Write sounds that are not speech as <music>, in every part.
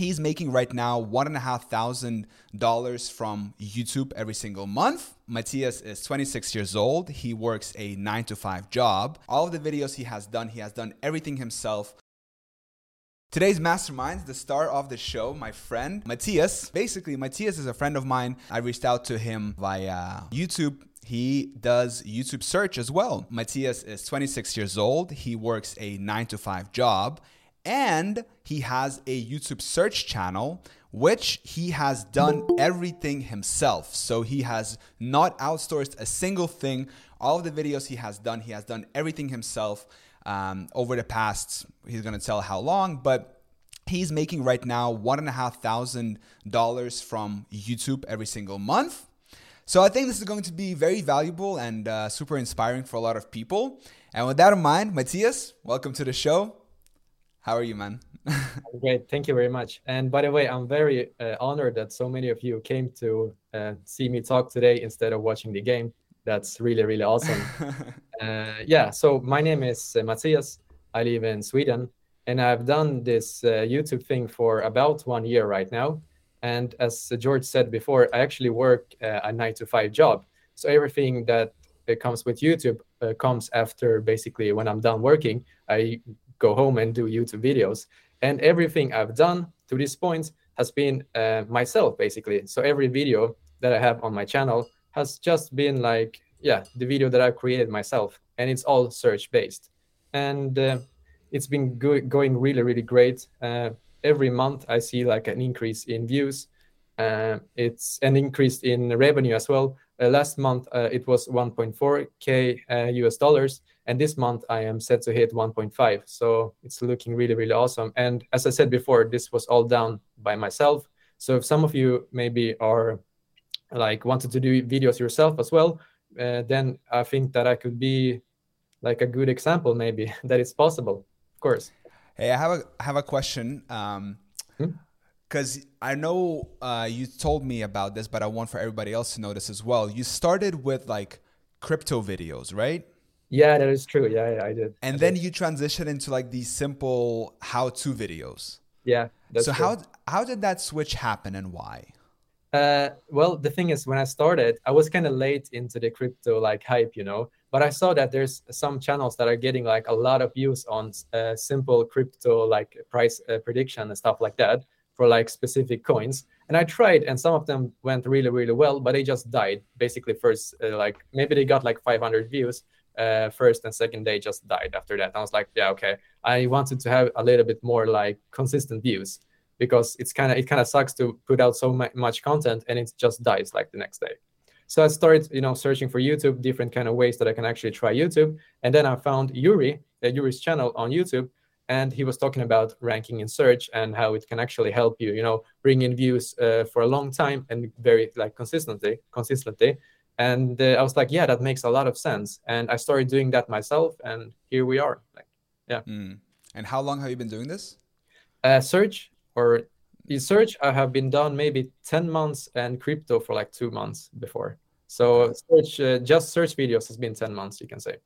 He's making right now one and a half thousand dollars from YouTube every single month. Mathias is 26 years old. He works a nine to five job. All of the videos he has done, he has done everything himself. Today's mastermind, the star of the show, my friend Mathias. Basically, Mathias is a friend of mine. I reached out to him via YouTube. He does YouTube search as well. Mathias is 26 years old. He works a nine to five job and he has a YouTube search channel which he has done everything himself. So he has not outsourced a single thing. All of the videos he has done, he has done everything himself um, over the past, he's gonna tell how long, but he's making right now one and a half thousand dollars from YouTube every single month. So I think this is going to be very valuable and uh, super inspiring for a lot of people. And with that in mind, Mathias, welcome to the show. How are you, man? <laughs> Great, thank you very much. And by the way, I'm very uh, honored that so many of you came to uh, see me talk today instead of watching the game. That's really, really awesome. <laughs> uh, yeah, so my name is uh, Mathias. I live in Sweden, and I've done this uh, YouTube thing for about one year right now. And as George said before, I actually work uh, a nine to five job. So everything that comes with YouTube comes after basically when I'm done working. I go home and do YouTube videos. And everything I've done to this point has been uh, myself, basically. So every video that I have on my channel has just been like, yeah, the video that I've created myself. And it's all search based. And uh, it's been go- going really, really great. Uh, every month I see like an increase in views. Uh, it's an increase in revenue as well. Uh, last month uh, it was 1.4k US dollars and this month I am set to hit 1.5. So it's looking really, really awesome. And as I said before, this was all done by myself. So if some of you maybe are like wanted to do videos yourself as well, uh, then I think that I could be like a good example, maybe <laughs> that it's possible. Of course. Hey, I have a I have a question. Um, because hmm? I know uh, you told me about this, but I want for everybody else to know this as well. You started with like crypto videos, right? Yeah, that is true. Yeah, yeah I did. And I then did. you transition into like these simple how-to videos. Yeah. so true. how how did that switch happen and why? Uh, well, the thing is, when I started, I was kind of late into the crypto like hype, you know. But I saw that there's some channels that are getting like a lot of views on uh, simple crypto like price uh, prediction and stuff like that for like specific coins. And I tried, and some of them went really, really well, but they just died basically first. Uh, like maybe they got like 500 views, uh, first and second day just died after that. I was like, yeah, okay. I wanted to have a little bit more like consistent views because it's kind of it kind of sucks to put out so much content and it just dies like the next day. So I started, you know, searching for YouTube, different kind of ways that I can actually try YouTube, and then I found Yuri, uh, Yuri's channel on YouTube, and he was talking about ranking in search and how it can actually help you, you know, bring in views uh, for a long time and very like consistently, consistently and uh, i was like yeah that makes a lot of sense. And i started doing that myself and here we are like yeah. Mm. and how long have you been doing this? Uh, search or the search i have been done maybe 10 months and crypto for like two months before. So search uh, just search videos has been 10 months you can say.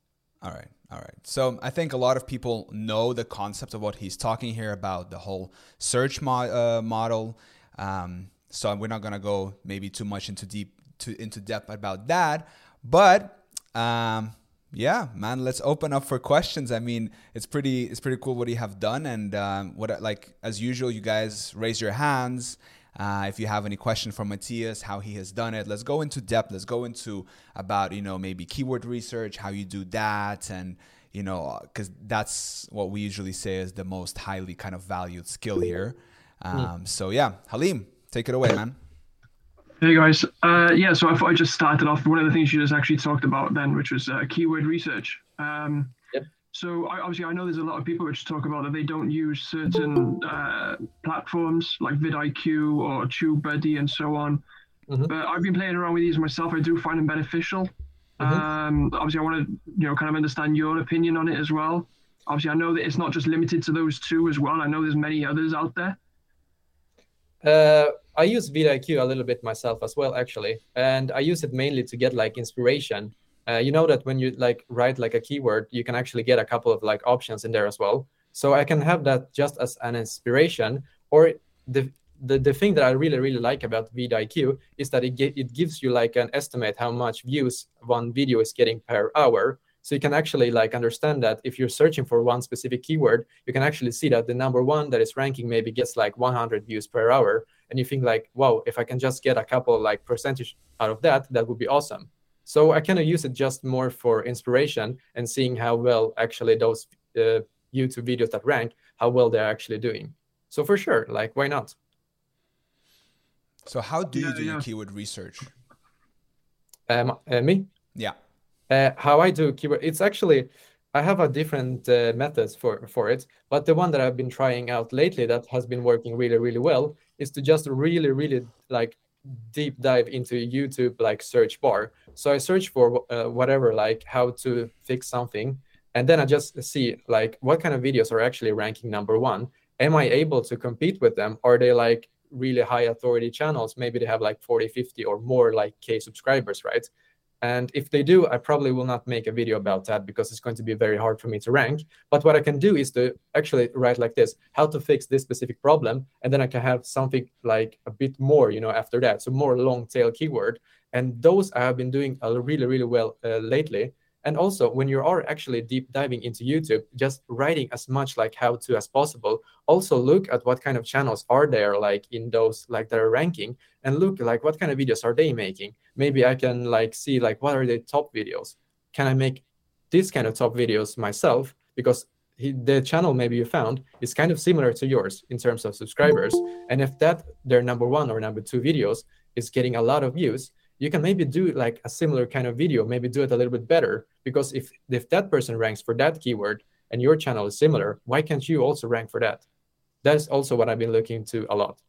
All right all right. So i think a lot of people know the concept of what he's talking here about the whole search mo- uh, model. Um, so we're not going to go maybe too much into deep to into depth about that. But um, yeah, man, let's open up for questions. I mean, it's pretty it's pretty cool what you have done, and um, what like as usual, you guys raise your hands. Uh, if you have any question for Mathias, how he has done it, let's go into depth. Let's go into about you know maybe keyword research, how you do that, and you know because that's what we usually say is the most highly kind of valued skill here. Hmm. Um, so yeah, Halim, take it away, man. Hey guys, uh, yeah. So I thought I just started off one of the things you just actually talked about then, which was uh, keyword research. Um, yep. So I, obviously, I know there's a lot of people which talk about that they don't use certain uh, platforms like vidIQ or TubeBuddy and so on. Mm-hmm. But I've been playing around with these myself. I do find them beneficial. Mm-hmm. Um, obviously, I want to you know kind of understand your opinion on it as well. Obviously, I know that it's not just limited to those two as well. I know there's many others out there. Uh, I use vidIQ a little bit myself as well, actually, and I use it mainly to get like inspiration. Uh, you know that when you like write like a keyword, you can actually get a couple of like options in there as well. So I can have that just as an inspiration, or the the, the thing that I really, really like about vidIQ is that it, it gives you like an estimate how much views one video is getting per hour. So you can actually like understand that if you're searching for one specific keyword, you can actually see that the number one that is ranking maybe gets like 100 views per hour. And you think like, wow, if I can just get a couple like percentage out of that, that would be awesome. So I kind of use it just more for inspiration and seeing how well actually those uh, YouTube videos that rank, how well they're actually doing. So for sure, like why not? So how do you do yeah. your keyword research? Um, uh, me? Yeah. Uh, how I do keyword, it's actually I have a different uh, methods for for it, but the one that I've been trying out lately that has been working really really well is to just really really like deep dive into YouTube like search bar. So I search for uh, whatever like how to fix something, and then I just see like what kind of videos are actually ranking number one. Am I able to compete with them? Are they like really high authority channels, maybe they have like 40, 50 or more like K subscribers, right? And if they do, I probably will not make a video about that because it's going to be very hard for me to rank. But what I can do is to actually write like this, how to fix this specific problem. And then I can have something like a bit more, you know, after that. So more long tail keyword. And those I have been doing really, really well uh, lately. And also, when you are actually deep diving into YouTube, just writing as much like how to as possible. Also, look at what kind of channels are there, like in those like that are ranking, and look like what kind of videos are they making. Maybe I can like see like what are the top videos. Can I make this kind of top videos myself? Because he, the channel maybe you found is kind of similar to yours in terms of subscribers. And if that their number one or number two videos is getting a lot of views, you can maybe do like a similar kind of video, maybe do it a little bit better. Because if if that person ranks for that keyword and your channel is similar, why can't you also rank for that? That's also what I've been looking to a lot,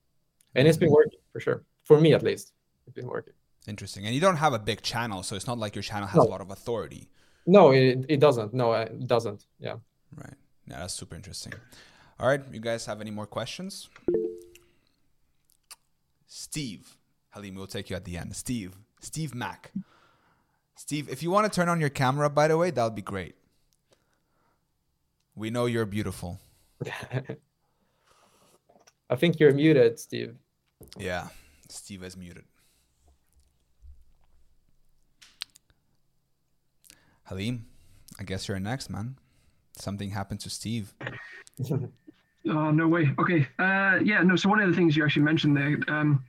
and it's been mm-hmm. working for sure for me at least. It's been working. Interesting. And you don't have a big channel, so it's not like your channel has no. a lot of authority. No, it, it doesn't. No, it doesn't. Yeah. Right. Yeah, that's super interesting. All right, you guys have any more questions? Steve. Halim, we'll take you at the end. Steve, Steve Mack. Steve, if you want to turn on your camera, by the way, that would be great. We know you're beautiful. <laughs> I think you're muted, Steve. Yeah, Steve is muted. Halim, I guess you're next, man. Something happened to Steve. <laughs> oh no way. Okay. Uh, yeah. No. So one of the things you actually mentioned there, um,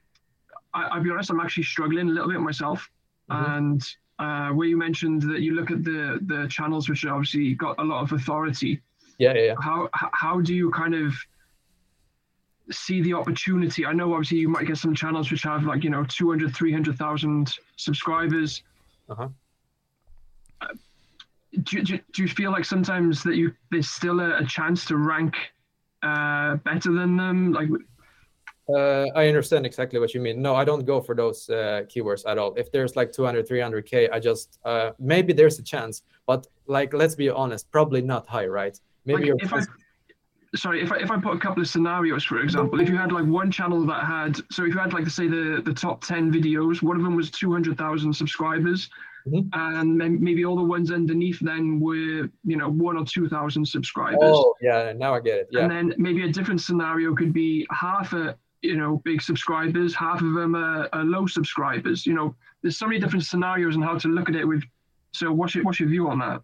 I, will be honest, I'm actually struggling a little bit myself. Mm-hmm. And uh, where you mentioned that you look at the the channels which obviously got a lot of authority. Yeah, yeah. How how do you kind of see the opportunity? I know obviously you might get some channels which have like you know 200, 300,000 subscribers. Uh-huh. Uh, do, do, do you feel like sometimes that you there's still a, a chance to rank uh, better than them? Like uh, I understand exactly what you mean. No, I don't go for those uh, keywords at all. If there's like 200, 300k, I just uh, maybe there's a chance, but like let's be honest, probably not high, right? Maybe like if I, sorry, if I if I put a couple of scenarios, for example, if you had like one channel that had, so if you had like to say the the top 10 videos, one of them was 200,000 subscribers, mm-hmm. and then maybe all the ones underneath then were you know one or two thousand subscribers. Oh yeah, now I get it. Yeah. And then maybe a different scenario could be half a you know big subscribers. Half of them are, are, low subscribers. You know there's so many different scenarios and how to look at it with so what's your, what's your view on that?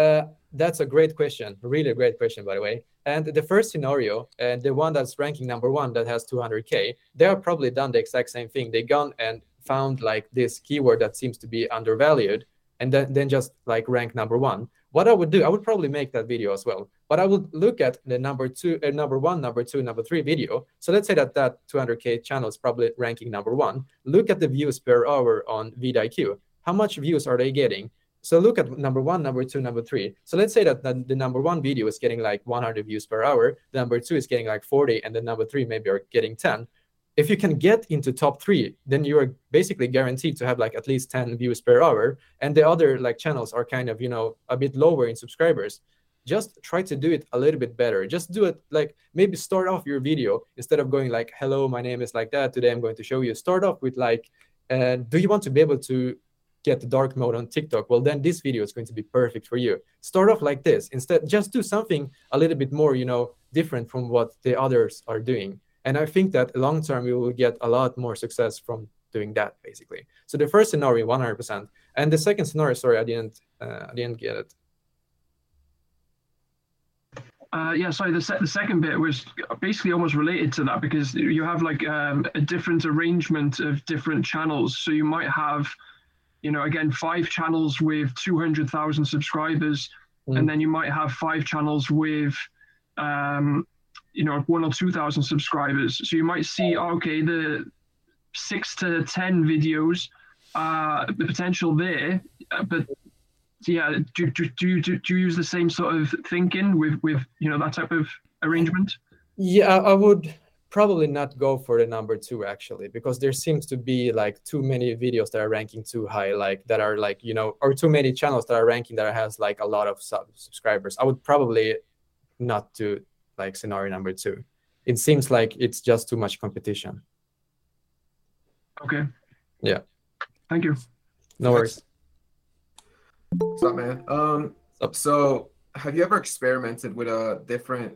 Uh, that's a great question. Really a great question by the way. And the first scenario and the one that's ranking number one that has 200k they are probably done the exact same thing. They gone and found like this keyword that seems to be undervalued and then, then just like rank number one what I would do, I would probably make that video as well. But I would look at the number two, uh, number one, number two, number three video. So let's say that that 200k channel is probably ranking number one. Look at the views per hour on vidIQ. How much views are they getting? So look at number one, number two, number three. So let's say that the, the number one video is getting like 100 views per hour. The number two is getting like 40, and the number three maybe are getting 10 if you can get into top three, then you are basically guaranteed to have like at least 10 views per hour. And the other like channels are kind of, you know, a bit lower in subscribers. Just try to do it a little bit better. Just do it like maybe start off your video instead of going like, hello, my name is like that. Today I'm going to show you. Start off with like, uh, do you want to be able to get the dark mode on TikTok? Well, then this video is going to be perfect for you. Start off like this. Instead, just do something a little bit more, you know, different from what the others are doing And I think that long term you will get a lot more success from doing that basically. So the first scenario, 100%, and the second scenario, sorry, I didn't, uh, I didn't get it. Uh, yeah, sorry. The, se- the second bit was basically almost related to that because you have like um, a different arrangement of different channels. So you might have, you know, again, five channels with 200,000 subscribers, mm. and then you might have five channels with, um, you know, one or 2,000 subscribers. So you might see, oh, okay, the six to 10 videos, uh, the potential there, uh, but yeah, do, do, do, do, do you use the same sort of thinking with, with, you know, that type of arrangement? Yeah, I would probably not go for the number two actually, because there seems to be like too many videos that are ranking too high, like that are like, you know, or too many channels that are ranking that has like a lot of sub subscribers. I would probably not do like scenario number two. It seems like it's just too much competition. Okay. Yeah. Thank you. No worries. What's up, man? Um, so have you ever experimented with a different,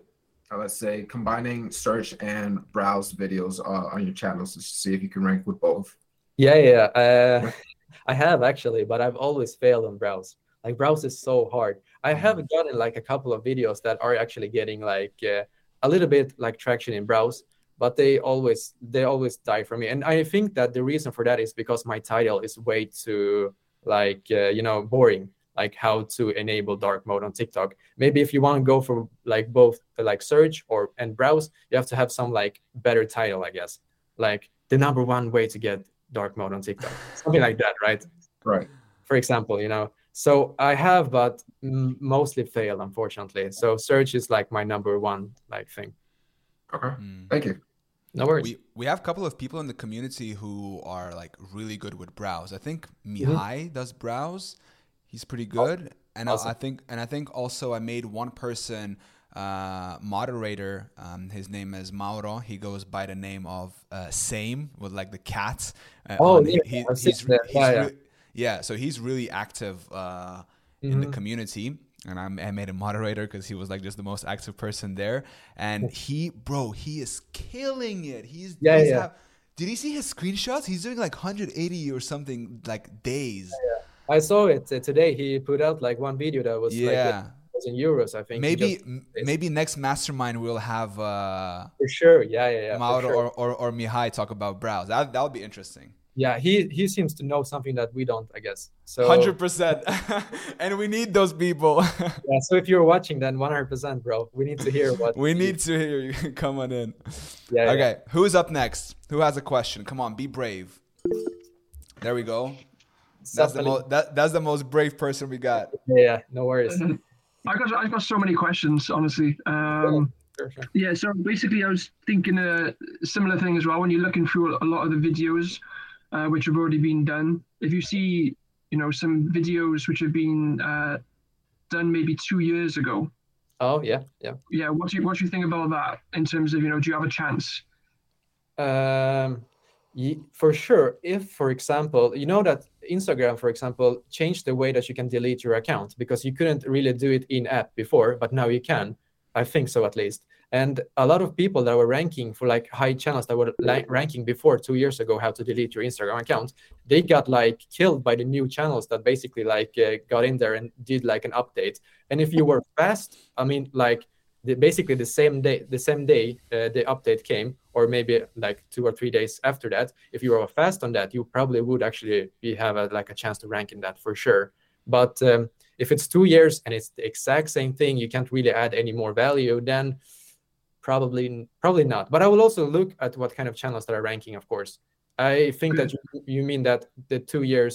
uh, let's say, combining search and browse videos uh, on your channels to see if you can rank with both? Yeah, yeah. Uh, <laughs> I have actually, but I've always failed on browse. Like browse is so hard. I mm-hmm. have gotten like a couple of videos that are actually getting like uh, a little bit like traction in browse, but they always they always die for me. And I think that the reason for that is because my title is way too like uh, you know boring like how to enable dark mode on tiktok. Maybe if you want to go for like both the like search or and browse you have to have some like better title i guess. Like the number one way to get dark mode on tiktok. Something like that right? Right. For example you know so i have but mostly failed unfortunately so search is like my number one like thing okay mm. thank you no worries. We, we have a couple of people in the community who are like really good with browse. I think Mihai mm-hmm. does browse. He's pretty good. And awesome. I, I, think and I think also I made one person uh, moderator. Um, his name is Mauro. He goes by the name of uh, Same with like the cat. Uh, oh, yeah. He, he's, he's, yeah, yeah. Yeah, so he's really active uh, mm-hmm. in the mm-hmm. community and I'm, i made him moderator because he was like just the most active person there. And he, bro, he is killing it. He's yeah, he's yeah. Have, did he see his screenshots? He's doing like 180 or something like days. Yeah, yeah. I saw it uh, today. He put out like one video that was yeah. like in euros, I think. Maybe maybe next mastermind we'll have uh for sure. Yeah, yeah, yeah. Mauro sure. or, or or Mihai talk about browse. That that would be interesting yeah he he seems to know something that we don't i guess. So 100% <laughs> and we need those people. <laughs> Yeah so if you're watching then 100% bro. We need to hear what <laughs> we need to hear you. Come on in. Yeah okay yeah. who's up next? Who has a question? Come on be brave. There we go. That's the most that, that's the most brave person we got. Yeah no worries. I got i got so many questions honestly. Um Sure, sure. Yeah, so basically, I was thinking a similar thing as well. When you're looking through a lot of the videos, uh, which have already been done. If you see, you know, some videos which have been uh, done maybe two years ago. Oh yeah, yeah. Yeah. What do you what do you think about that in terms of you know do you have a chance? Um, for sure. If for example, you know that Instagram, for example, changed the way that you can delete your account because you couldn't really do it in app before, but now you can. I think so at least. And a lot of people that were ranking for like high channels that were ranking before two years ago how to delete your Instagram account, they got like killed by the new channels that basically like uh, got in there and did like an update. And if you were fast, I mean, like the, basically the same day, the same day uh, the update came, or maybe like two or three days after that, if you were fast on that, you probably would actually be have a, like a chance to rank in that for sure. But um, if it's two years and it's the exact same thing, you can't really add any more value, then probably probably not but i will also look at what kind of channels that are ranking of course i think that you, you mean that the two years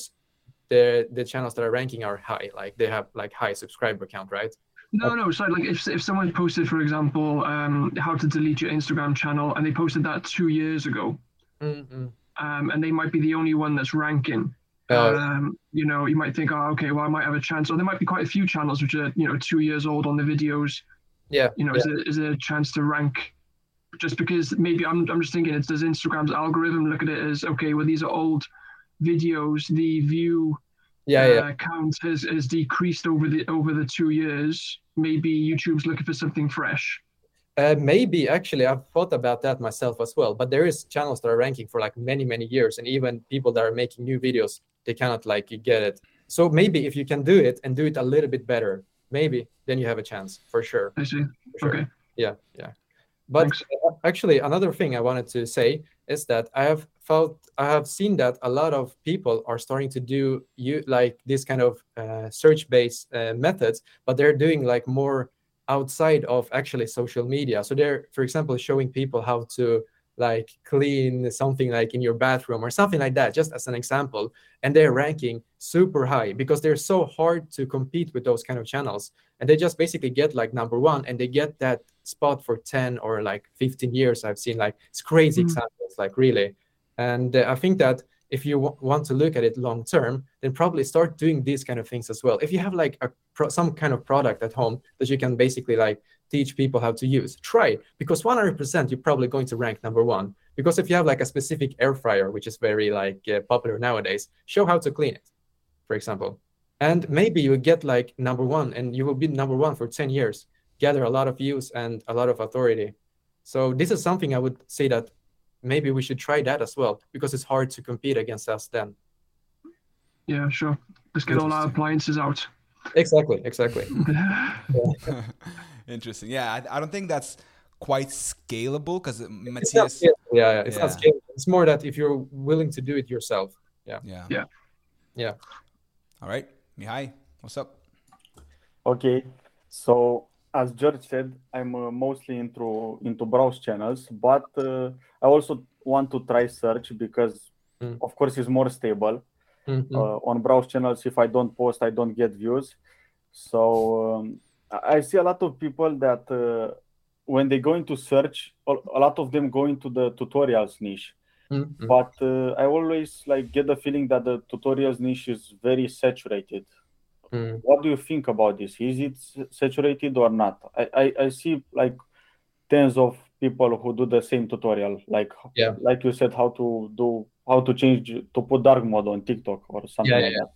the the channels that are ranking are high like they have like high subscriber count right no, no. So, like, if if someone posted, for example, um, how to delete your Instagram channel, and they posted that two years ago, mm-hmm. um, and they might be the only one that's ranking. Oh. Um, you know, you might think, oh, okay, well, I might have a chance. Or there might be quite a few channels which are, you know, two years old on the videos, yeah. You know, yeah. is, a, is a chance to rank just because maybe I'm, I'm just thinking it's does Instagram's algorithm look at it as okay, well these are old videos, the view yeah, uh, yeah. count has, has decreased over the over the two years. Maybe YouTube's looking for something fresh. Uh, maybe actually, I've thought about that myself as well. But there is channels that are ranking for like many many years, and even people that are making new videos, they cannot like get it. So maybe if you can do it and do it a little bit better, maybe then you have a chance for sure. I see. Sure. Okay. Yeah, yeah. But Thanks. actually, another thing I wanted to say is that I have felt I have seen that a lot of people are starting to do you like this kind of uh, search-based uh, methods, but they're doing like more outside of actually social media. So they're, for example, showing people how to like clean something like in your bathroom or something like that, just as an example. And they're ranking super high because they're so hard to compete with those kind of channels. And they just basically get like number one and they get that spot for 10 or like 15 years. I've seen like it's crazy mm-hmm. examples, like really. And uh, I think that if you w- want to look at it long term, then probably start doing these kind of things as well. If you have like a pro- some kind of product at home that you can basically like teach people how to use, try because 100% you're probably going to rank number one. Because if you have like a specific air fryer, which is very like uh, popular nowadays, show how to clean it, for example, and maybe you get like number one, and you will be number one for 10 years, gather a lot of views and a lot of authority. So this is something I would say that maybe we should try that as well because it's hard to compete against us then. Yeah, sure. Let's get all our appliances out. Exactly, exactly. <laughs> <laughs> Interesting. Yeah, I, I, don't think that's quite scalable because Mathias. Yeah, yeah, it's yeah. not scalable. It's more that if you're willing to do it yourself. Yeah. Yeah. Yeah. Yeah. All right, Mihai, what's up? Okay, so as George said, I'm uh, mostly into into browse channels, but uh, I also want to try search because, mm. of course, it's more stable. Mm-hmm. Uh, on browse channels, if I don't post, I don't get views. So um, I see a lot of people that uh, when they go into search, a lot of them go into the tutorials niche. Mm-hmm. But uh, I always like get the feeling that the tutorials niche is very saturated Mm. What do you think about this? Is it saturated or not? I, I, I see like tens of people who do the same tutorial, like yeah. like you said, how to do how to change to put dark mode on TikTok or something yeah, like yeah. that.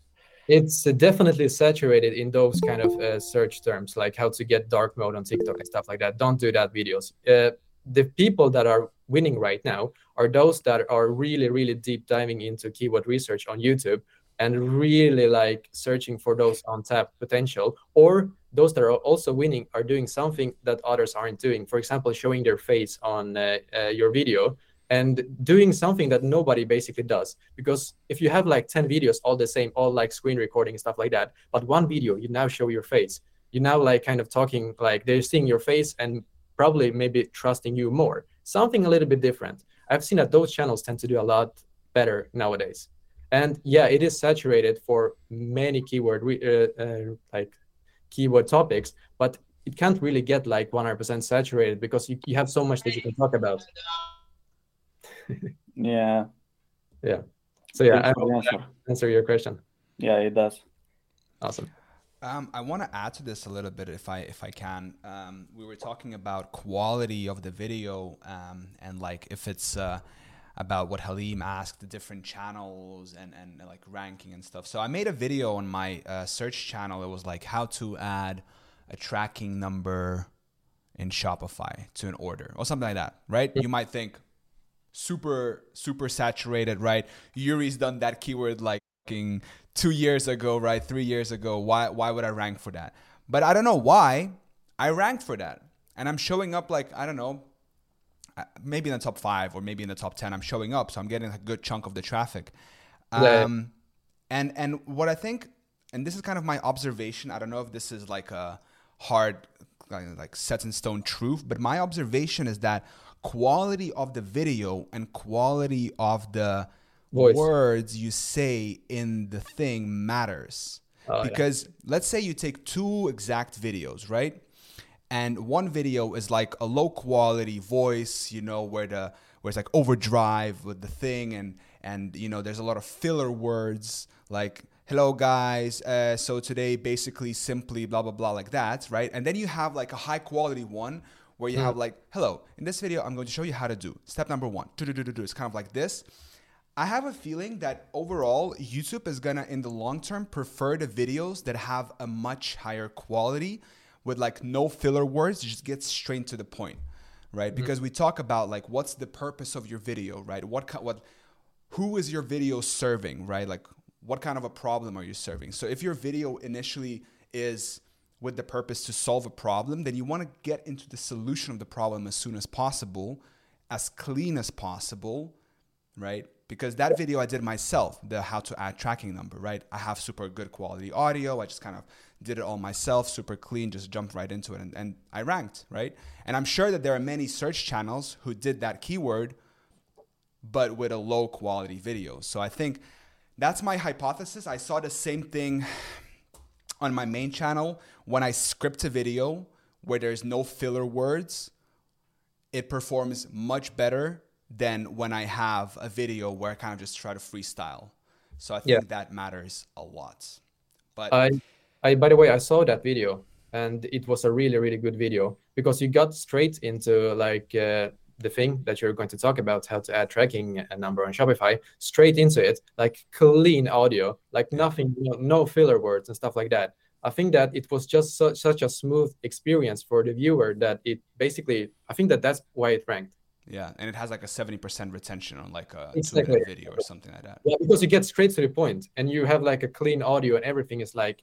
It's definitely saturated in those kind of uh, search terms, like how to get dark mode on TikTok and stuff like that. Don't do that videos. Uh, the people that are winning right now are those that are really, really deep diving into keyword research on YouTube and really like searching for those untapped potential or those that are also winning are doing something that others aren't doing for example showing their face on uh, uh, your video and doing something that nobody basically does. Because if you have like 10 videos all the same all like screen recording and stuff like that but one video you now show your face. You now like kind of talking like they're seeing your face and probably maybe trusting you more. Something a little bit different. I've seen that those channels tend to do a lot better nowadays. And yeah it is saturated for many keyword uh, uh, like keyword topics but it can't really get like 100% saturated because you, you have so much that you can talk about yeah yeah so yeah i answer. answer your question yeah it does awesome um, I want to add to this a little bit, if I if I can. Um, we were talking about quality of the video, um, and like if it's uh, about what Halim asked, the different channels and, and like ranking and stuff. So I made a video on my uh, search channel. It was like how to add a tracking number in Shopify to an order or something like that, right? You might think super, super saturated, right? Yuri's done that keyword like two years ago, right? Three years ago. Why, why would I rank for that? But I don't know why I ranked for that. And I'm showing up like, I don't know, uh, maybe in the top five or maybe in the top 10 i'm showing up so i'm getting a good chunk of the traffic um, and and what i think and this is kind of my observation i don't know if this is like a hard like set in stone truth but my observation is that quality of the video and quality of the Voice. words you say in the thing matters oh, because yeah. let's say you take two exact videos right and one video is like a low quality voice you know where the where it's like overdrive with the thing and and you know there's a lot of filler words like hello guys uh, so today basically simply blah blah blah like that right and then you have like a high quality one where you mm. have like hello in this video i'm going to show you how to do step number one it's kind of like this i have a feeling that overall youtube is gonna in the long term prefer the videos that have a much higher quality with like no filler words, just get straight to the point, right? Mm-hmm. Because we talk about like what's the purpose of your video, right? What what who is your video serving, right? Like what kind of a problem are you serving? So if your video initially is with the purpose to solve a problem, then you want to get into the solution of the problem as soon as possible, as clean as possible, right? Because that video I did myself, the how to add tracking number, right? I have super good quality audio. I just kind of did it all myself, super clean, just jumped right into it and, and I ranked, right? And I'm sure that there are many search channels who did that keyword, but with a low quality video. So I think that's my hypothesis. I saw the same thing on my main channel when I script a video where there's no filler words. It performs much better than when I have a video where I kind of just try to freestyle. So I think yeah. that matters a lot. But I, I, by the way, I saw that video and it was a really, really good video because you got straight into like uh, the thing that you're going to talk about, how to add tracking a number on Shopify, straight into it, like clean audio, like nothing, you know, no filler words and stuff like that. I think that it was just so, such a smooth experience for the viewer that it basically, I think that that's why it ranked. Yeah, and it has like a seventy percent retention on like a exactly. two-minute video or something like that. Yeah, because you get straight to the point, and you have like a clean audio, and everything is like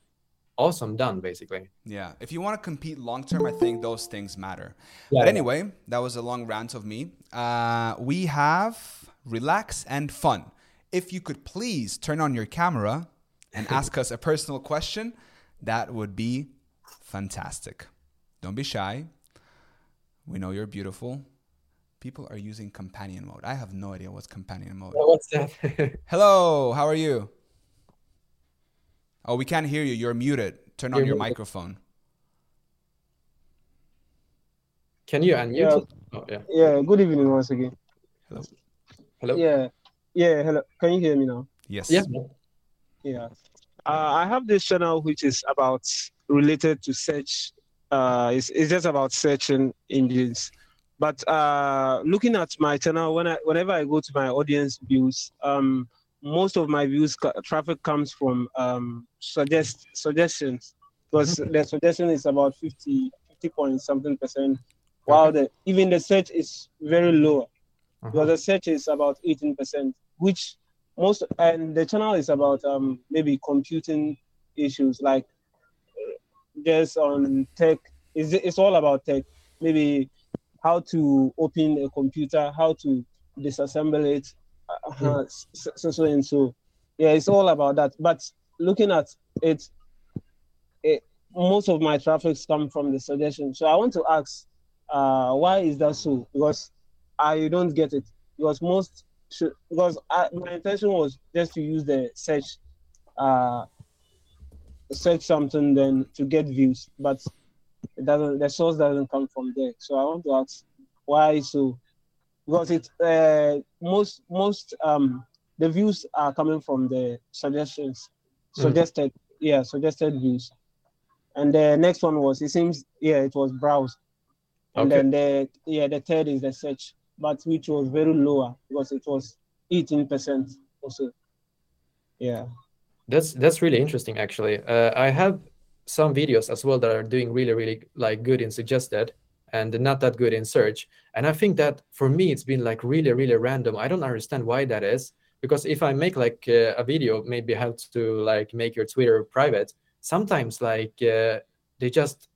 awesome done basically. Yeah if you want to compete long term i think those things matter. Yeah, but anyway yeah. that was a long rant of me. Uh, we have relax and fun. If you could please turn on your camera and <laughs> ask us a personal question that would be fantastic. Don't be shy. We know you're beautiful. People are using companion mode. I have no idea what's companion mode. What's that? <laughs> Hello how are you Oh, we can't hear you. You're muted. Turn on your microphone. Can you unmute? Yeah. Oh, yeah. Yeah. Good evening once again. Hello. Hello. Yeah. Yeah. Hello. Can you hear me now? Yes. Yeah. Yeah. Uh, I have this channel which is about related to search. Uh, it's, it's just about searching engines. But uh, looking at my channel, when I, whenever I go to my audience views, um, most of my views traffic comes from um, suggest suggestions. Because mm-hmm. the suggestion is about 50 50 point something percent while the even the search is very low. Uh-huh. because the search is about 18 percent which most and the channel is about um, maybe computing issues like just on tech. It's, it's all about tech. Maybe how to open a computer how to disassemble it uh, so, so and so. Yeah, it's all about that. But looking at it, it most of my traffics come from the suggestion. So I want to ask, uh, why is that so? Because I don't get it. Because most should, because I, my intention was just to use the search, uh, search something then to get views, but it doesn't. The source doesn't come from there. So I want to ask, why so? Because it uh, most most um the views are coming from the suggestions mm. suggested mm. yeah suggested views and the next one was it seems yeah it was browse and okay. then the yeah the third is the search but which was very lower because it was 18 percent also yeah that's that's really interesting actually uh, i have some videos as well that are doing really really like good in suggested and not that good in search. And I think that for me, it's been like really, really random. I don't understand why that is. Because if I make like uh, a video, maybe how to like make your Twitter private, sometimes like uh, they just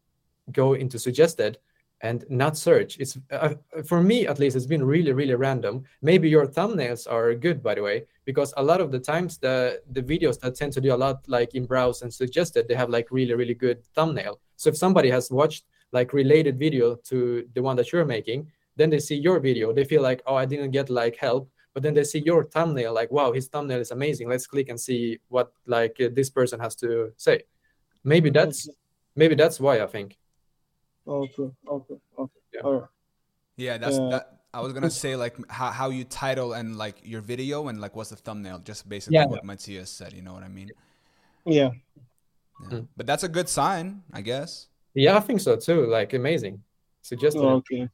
go into suggested and not search. It's uh, for me at least, it's been really, really random. Maybe your thumbnails are good, by the way, because a lot of the times the the videos that tend to do a lot like in browse and suggested, they have like really, really good thumbnail. So if somebody has watched like related video to the one that you're making then they see your video they feel like oh i didn't get like help but then they see your thumbnail like wow his thumbnail is amazing let's click and see what like uh, this person has to say maybe that's maybe that's why i think okay okay okay yeah. all right yeah that's uh, that I was gonna say like how, how you title and like your video and like what's the thumbnail, just basically yeah. what Mathias said. You know what I mean? Yeah. yeah. Mm. But that's a good sign, I guess. Yeah, I think so too. Like amazing. Suggested. Oh, okay.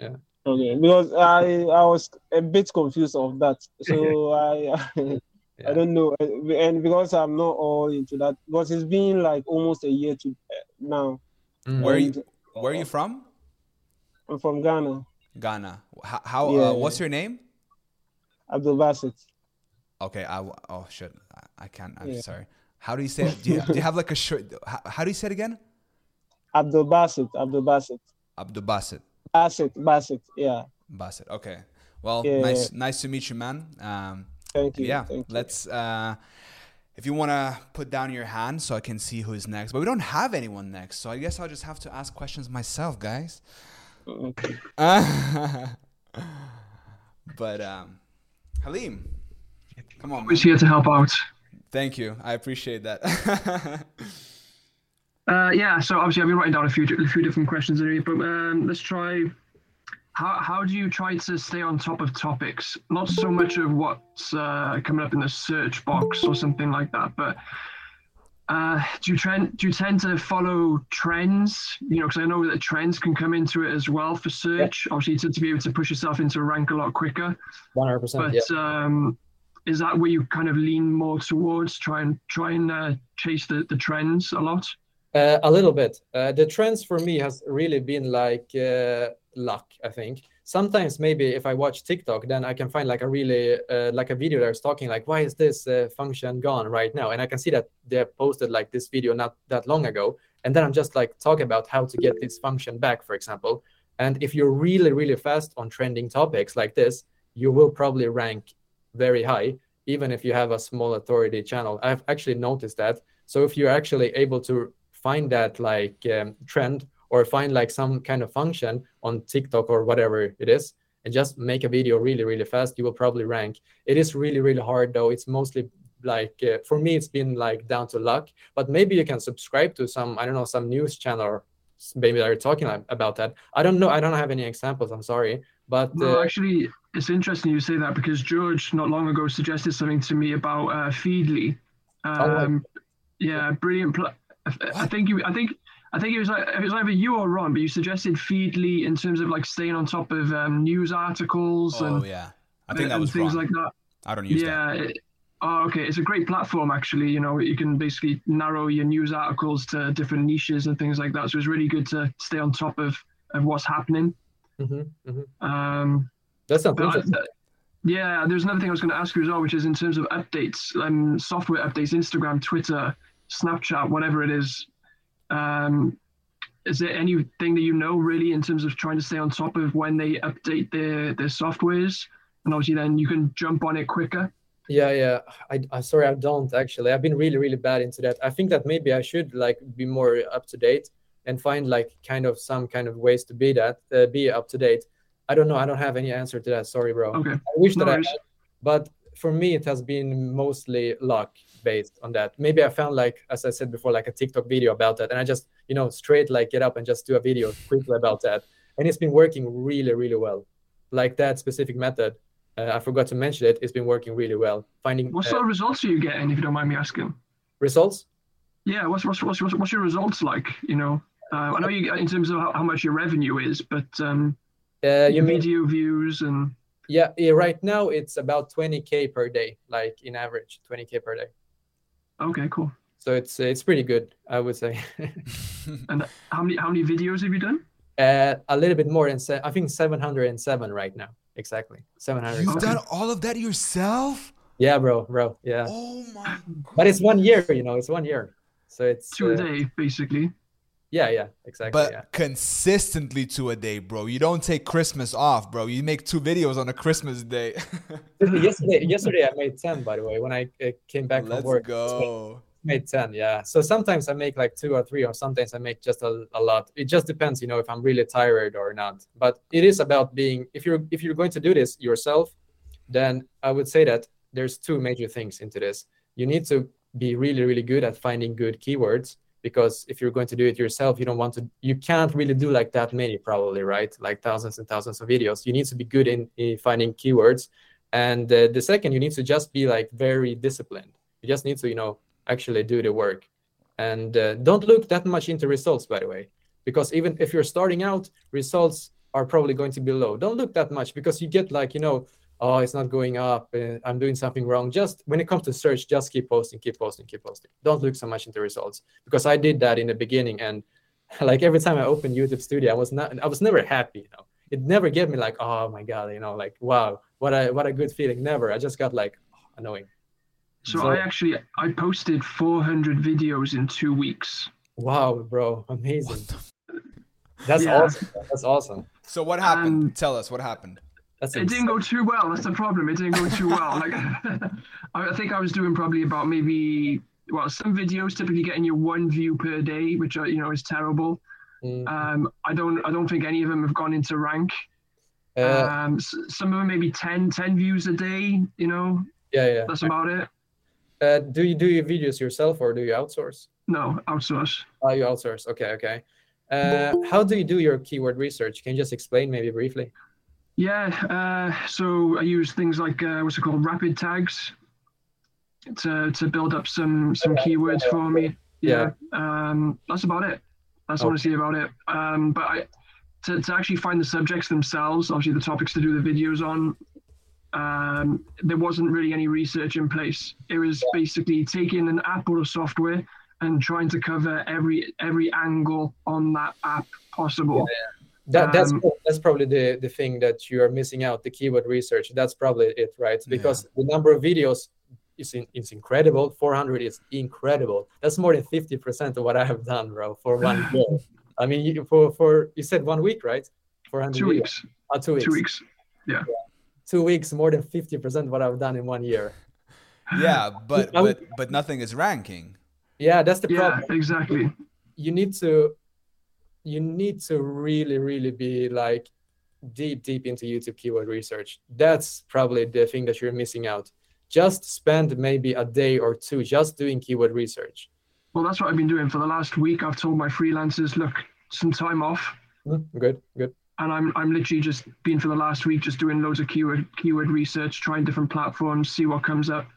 Yeah. Okay, because I I was a bit confused of that, so <laughs> <laughs> I yeah. I don't know, and because I'm not all into that, because it's been like almost a year to uh, now, Mm. Where are you, where are you from? I'm from Ghana. Ghana. How, how yeah, uh, what's your name? Abdul Basit. Okay. I oh shit. I, I can't. I'm yeah. sorry. How do you say it? Do you, do you have like a short? How, how, do you say it again? Abdul Basit. Abdul Basit. Abdul Basit. Basit. Basit. Yeah. Basit. Okay. Well, yeah, nice, nice to meet you, man. Um, Thank you. Yeah. Thank let's. Uh, if you want to put down your hand so I can see who's next, but we don't have anyone next, so I guess I'll just have to ask questions myself, guys. Okay. <laughs> but um, Halim, come on. Always here to help out. Thank you. I appreciate that. <laughs> uh, yeah. So obviously, I've been writing down a few a few different questions here, but um, let's try. How how do you try to stay on top of topics? Not so much of what's uh, coming up in the search box or something like that, but uh, do you trend do you tend to follow trends? You know, because I know that trends can come into it as well for search. Yeah. Obviously, to, to be able to push yourself into a rank a lot quicker. One hundred percent. But yeah. um, is that where you kind of lean more towards? Try and try and uh, chase the, the trends a lot. Uh, a little bit. Uh, the trends for me has really been like uh, luck. I think sometimes maybe if I watch TikTok, then I can find like a really like a video that's talking like, why is this function gone right now? And I can see that they posted like this video not that long ago, and then I'm just like talking about how to get this function back, for example. And if you're really really fast on trending topics like this, you will probably rank very high, even if you have a small authority channel. I've actually noticed that. So if you're actually able to find that like um, trend or find like some kind of function on TikTok or whatever it is and just make a video really really fast you will probably rank. It is really really hard though. It's mostly like uh, for me it's been like down to luck but maybe you can subscribe to some i don't know some news channel maybe they're talking about that. I don't know i don't have any examples i'm sorry but no, uh, actually it's interesting you say that because george not long ago suggested something to me about uh, feedly. Um, oh, yeah brilliant pl- I think you i think I think it was like it was either you or Ron, but you suggested Feedly in terms of like staying on top of um, news articles oh, and yeah, I think that was things wrong. like that. I don't use yeah, that. It, oh, okay. It's a great platform actually. You know, you can basically narrow your news articles to different niches and things like that. So it's really good to stay on top of of what's happening. Mm-hmm, mm-hmm. Um, That's something. I, yeah, there's another thing I was going to ask you as well, which is in terms of updates, um, software updates, Instagram, Twitter, Snapchat, whatever it is. Um, is there anything that you know really in terms of trying to stay on top of when they update their their softwares, and obviously then you can jump on it quicker? Yeah, yeah. I, I sorry, I don't actually. I've been really, really bad into that. I think that maybe I should like be more up to date and find like kind of some kind of ways to be that uh, be up to date. I don't know. I don't have any answer to that. Sorry, bro. Okay. I wish no that worries. I had, but for me, it has been mostly luck based on that. Maybe I found like, as I said before, like a TikTok video about that, and I just, you know, straight like get up and just do a video quickly about that, and it's been working really, really well. Like that specific method, uh, I forgot to mention it. It's been working really well. Finding what sort uh, of results are you getting, if you don't mind me asking? Results? Yeah. What's what's what's what's your results like? You know, uh, I know you in terms of how, how much your revenue is, but um, uh, your video views and yeah, yeah, right now it's about 20k per day, like in average, 20k per day. Okay, cool. So it's it's pretty good, I would say. <laughs> and how many how many videos have you done? Uh, a little bit more than se- I think 707 right now. Exactly, 700. You've done all of that yourself? Yeah, bro, bro. Yeah. Oh my. But it's one year, you know. It's one year, so it's two uh, a day basically. Yeah, yeah, exactly. But yeah. consistently to a day, bro. You don't take Christmas off, bro. You make two videos on a Christmas day. <laughs> yesterday, yesterday I made ten. By the way, when I uh, came back Let's from work, go. Made ten, yeah. So sometimes I make like two or three, or sometimes I make just a, a lot. It just depends, you know, if I'm really tired or not. But it is about being. If you're if you're going to do this yourself, then I would say that there's two major things into this. You need to be really really good at finding good keywords because if you're going to do it yourself you don't want to you can't really do like that many probably right? Like thousands and thousands of videos. You need to be good in, in finding keywords. And uh, the second you need to just be like very disciplined. You just need to you know actually do the work. And uh, don't look that much into results by the way because even if you're starting out results are probably going to be low. Don't look that much because you get like you know oh it's not going up uh, i'm doing something wrong just when it comes to search just keep posting keep posting keep posting don't look so much into results because i did that in the beginning and <laughs> like every time I opened YouTube Studio, I was not I was never happy, you know. It never gave me like, oh my god, you know, like wow, what a what a good feeling. Never. I just got like oh, <sighs> annoying. So, so I actually I posted 400 videos in two weeks. Wow, bro, amazing. That's yeah. awesome. That's awesome. So what happened? Um, Tell us what happened. That's it didn't go too well. That's the problem. It didn't go too well. Like <laughs> I think I was doing probably about maybe well some videos typically getting you one view per day, which are, you know is terrible. Mm. Um, I don't I don't think any of them have gone into rank. Uh, um, some of them maybe 10, 10 views a day. You know. Yeah, yeah. That's about it. Uh, do you do your videos yourself or do you outsource? No, outsource. Oh, you outsource. Okay, okay. Uh, how do you do your keyword research? Can you just explain maybe briefly? Yeah, uh, so I use things like uh, what's it called, RapidTags, to to build up some some keywords for me. Yeah, yeah. Um, that's about it. That's okay. honestly about it. Um, but I to to actually find the subjects themselves, obviously the topics to do the videos on. Um, there wasn't really any research in place. It was yeah. basically taking an app or a software and trying to cover every every angle on that app possible. Yeah, that, that's um, that's probably the the thing that you are missing out the keyword research. That's probably it, right? Because yeah. the number of videos is in, is incredible. 400 is incredible. That's more than 50 percent of what I have done, bro, for <laughs> one year. I mean, you, for for you said one week, right? 400 two videos. weeks. Uh, two weeks. Two weeks. Yeah. yeah. Two weeks, more than 50 percent what I've done in one year. <sighs> Yeah, but but but nothing is ranking. Yeah, that's the yeah, problem. Exactly. You need to you need to really, really be like deep, deep into YouTube keyword research. That's probably the thing that you're missing out. Just spend maybe a day or two just doing keyword research. Well, that's what I've been doing for the last week. I've told my freelancers, look, some time off. Mm, good, good. And I'm I'm literally just been for the last week just doing loads of keyword keyword research, trying different platforms, see what comes up.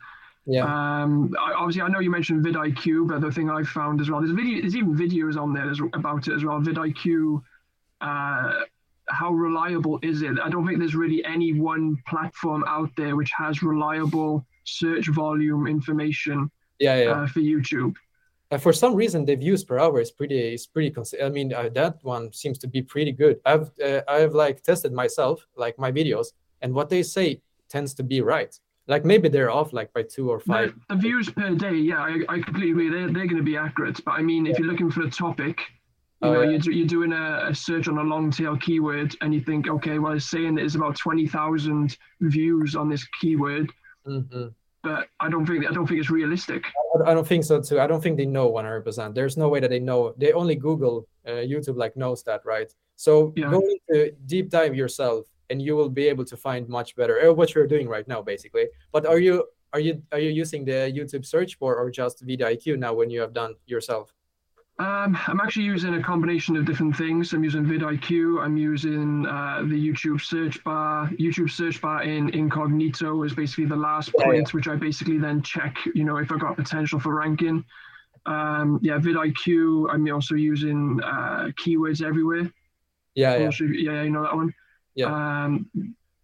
Yeah. Um, obviously, I know you mentioned vidIQ, but the thing I found as well, there's video, there's even videos on there about it as well. vidIQ, uh, how reliable is it? I don't think there's really any one platform out there which has reliable search volume information. Yeah, yeah. Uh, for YouTube. For some reason, the views per hour is pretty is pretty. Cons- I mean, uh, that one seems to be pretty good. I've uh, I've like tested myself, like my videos, and what they say tends to be right. Like maybe they're off like by two or five. The, the views per day, yeah, I, I completely agree. They're, they're going to be accurate. But I mean, if you're looking for a topic, you oh, know, yeah. you're, you're doing a, a, search on a long tail keyword and you think, okay, well, it's saying there's about 20,000 views on this keyword. Mm-hmm. But I don't think I don't think it's realistic. I don't think so too. I don't think they know 100%. There's no way that they know. They only Google, uh, YouTube like knows that, right? So yeah. go into deep dive yourself and you will be able to find much better uh, what you're doing right now basically but are you are you are you using the youtube search bar or just vidIQ now when you have done yourself um, I'm actually using a combination of different things. I'm using vidIQ. I'm using uh, the YouTube search bar. YouTube search bar in incognito is basically the last point, yeah. which I basically then check. You know, if I got potential for ranking. Um, yeah, vidIQ. I'm also using uh, keywords everywhere. Yeah, yeah. Also, yeah, you know that one. Yeah. Um,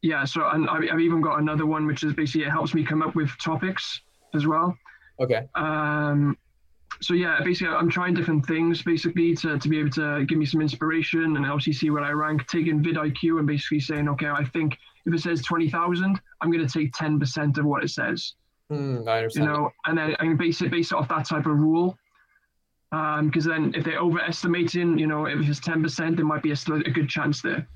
yeah. So and I've even got another one which is basically it helps me come up with topics as well. Okay. Um, so yeah, basically I'm trying different things basically to, to be able to give me some inspiration and obviously see where I rank. Taking vidIQ and basically saying, okay, I think if it says twenty thousand, I'm going to take ten percent of what it says. Mm, I understand. You know, and then I can base it base it off that type of rule. Because um, then if they're overestimating, you know, if it's ten percent, there might be a, a good chance there.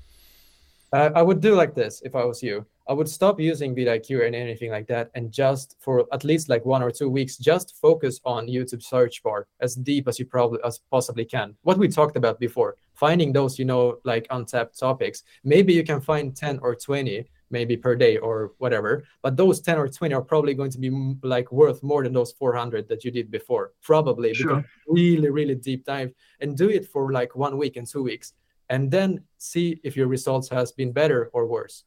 Uh, I would do like this if I was you. I would stop using vidIQ and anything like that, and just for at least like one or two weeks, just focus on YouTube search bar as deep as you probably as possibly can. What we talked about before, finding those you know like untapped topics. Maybe you can find ten or twenty, maybe per day or whatever. But those ten or twenty are probably going to be like worth more than those four hundred that you did before, probably. Sure. Because really, really deep dive and do it for like one week and two weeks and then see if your results has been better or worse.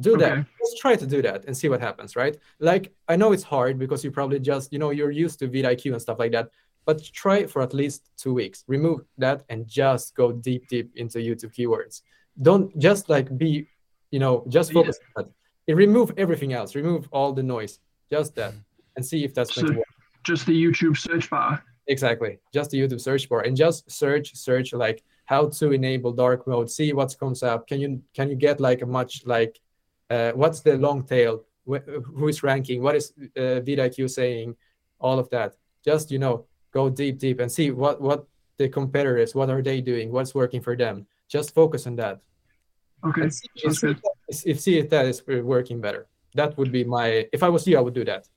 Do okay. that let's try to do that and see what happens right? Like i know it's hard because you probably just you know you're used to vidIQ and stuff like that but try for at least two weeks. Remove that and just go deep deep into youtube keywords. Don't just like be you know just focus yeah. on that. It remove everything else. Remove all the noise. Just that and see if that's so going to work. just the youtube search bar. Exactly. Just the YouTube search bar and just search, search like how to enable dark mode. See what comes up. Can you can you get like a much like uh, what's the long tail? who is ranking? What is uh, vidIQ saying? All of that. Just you know, go deep, deep, and see what what the competitors, what are they doing, what's working for them. Just focus on that. Okay, see, if, good. If see if that is working better, that would be my. If I was you, I would do that.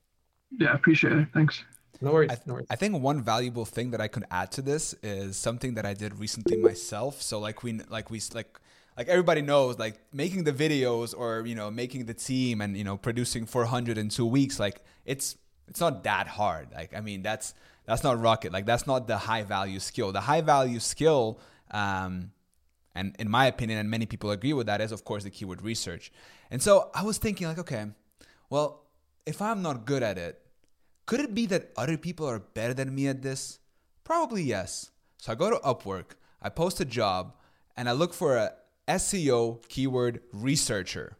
Yeah, appreciate it. Thanks. No worries. I, no worries. I think one valuable thing that I could add to this is something that I did recently myself. So like we like we like like everybody knows like making the videos or you know making the team and you know producing 400 in two weeks like it's it's not that hard. Like I mean that's that's not rocket. Like that's not the high value skill. The high value skill, um, and in my opinion, and many people agree with that, is of course the keyword research. And so I was thinking like, okay, well, if I'm not good at it, could it be that other people are better than me at this? Probably yes. So I go to Upwork, I post a job, and I look for a SEO keyword researcher.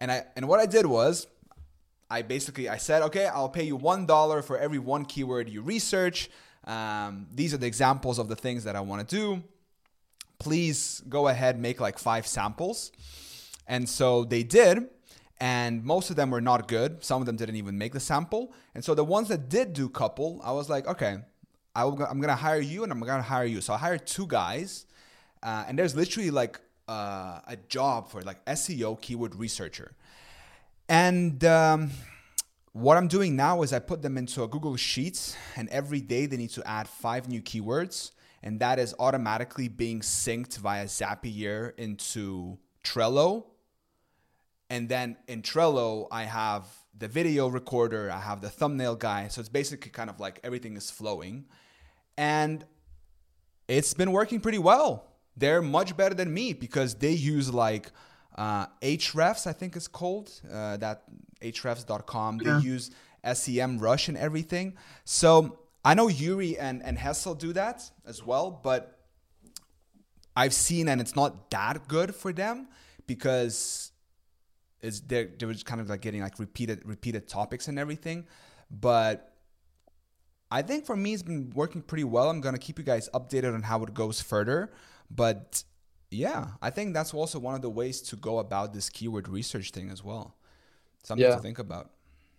And I and what I did was I basically I said, okay, I'll pay you one dollar for every one keyword you research. Um, these are the examples of the things that I want to do. Please go ahead, make like five samples. And so they did, and most of them were not good. Some of them didn't even make the sample. And so the ones that did do couple, I was like, okay, I am gonna hire you, and I'm gonna hire you. So I hired two guys, uh, and there's literally like uh, a job for like SEO keyword researcher. And um, what I'm doing now is I put them into a Google Sheets, and every day they need to add five new keywords, and that is automatically being synced via Zapier into Trello. And then in Trello, I have the video recorder, I have the thumbnail guy. So it's basically kind of like everything is flowing. And it's been working pretty well. They're much better than me because they use like uh, Ahrefs, I think it's called, uh, that ahrefs.com. They use SEMrush and everything. So I know Yuri and, and Hessel do that as well, but I've seen and it's not that good for them because it's they're, they're just kind of like getting like repeated repeated topics and everything. But I think for me it's been working pretty well. I'm gonna keep you guys updated on how it goes further. But yeah, I think that's also one of the ways to go about this keyword research thing as well. Something yeah. to think about.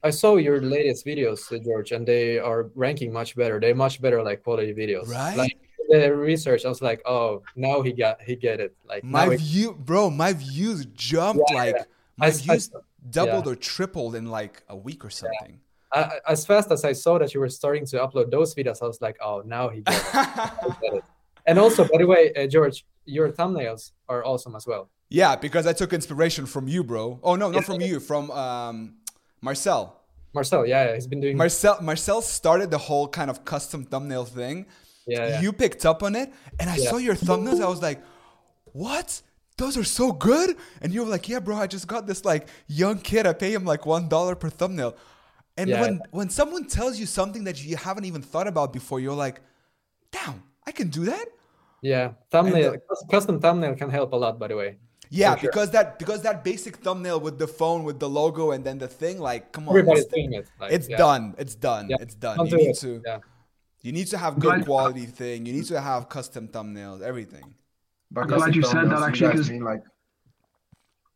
I saw your latest videos, uh, George, and they are ranking much better. They're much better, like quality videos. Right. Like the research, I was like, oh, now he got he get it. Like my view, bro, my views jumped yeah, like yeah. Views I, doubled or tripled in like a week or something. I, as fast as I saw that you were starting to upload those videos, I was like, oh, now he it. <laughs> and also, by the way, uh, George, your thumbnails are awesome as well. Yeah, because I took inspiration from you, bro. Oh no, not from you, from um, Marcel. Marcel, yeah, yeah, he's been doing. Marcel, Marcel started the whole kind of custom thumbnail thing. Yeah, yeah. You picked up on it, and I yeah. saw your thumbnails. I was like, "What? Those are so good!" And you're like, "Yeah, bro, I just got this like young kid. I pay him like one dollar per thumbnail." And yeah. when when someone tells you something that you haven't even thought about before, you're like, "Damn, I can do that." Yeah, thumbnail custom thumbnail can help a lot. By the way. Yeah, sure. because that because that basic thumbnail with the phone with the logo and then the thing, like, come on, everybody's doing it. Like, it's yeah. done. It's done. Yeah. It's done. you need it. to. Yeah. You need to have good quality thing. You need to have custom thumbnails. Everything. But I'm glad you said that actually. Because like,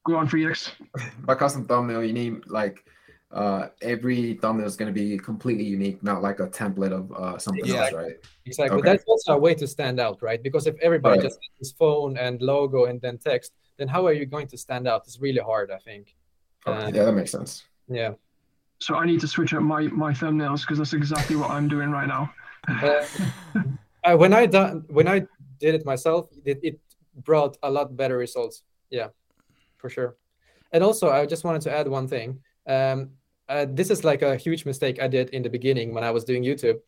go on, Felix. <laughs> By custom thumbnail, you need like uh, every thumbnail is going to be completely unique, not like a template of uh, something exactly. else, right? Exactly. Okay. That's also a way to stand out, right? Because if everybody right. just has phone and logo and then text, then how are you going to stand out? It's really hard, I think. Okay. Um, yeah, that makes sense. Yeah. So I need to switch up my my thumbnails because that's exactly what I'm doing right now. <laughs> uh, when I done when I did it myself, it, it brought a lot better results. Yeah, for sure. And also, I just wanted to add one thing. Um, uh, this is like a huge mistake I did in the beginning when I was doing YouTube.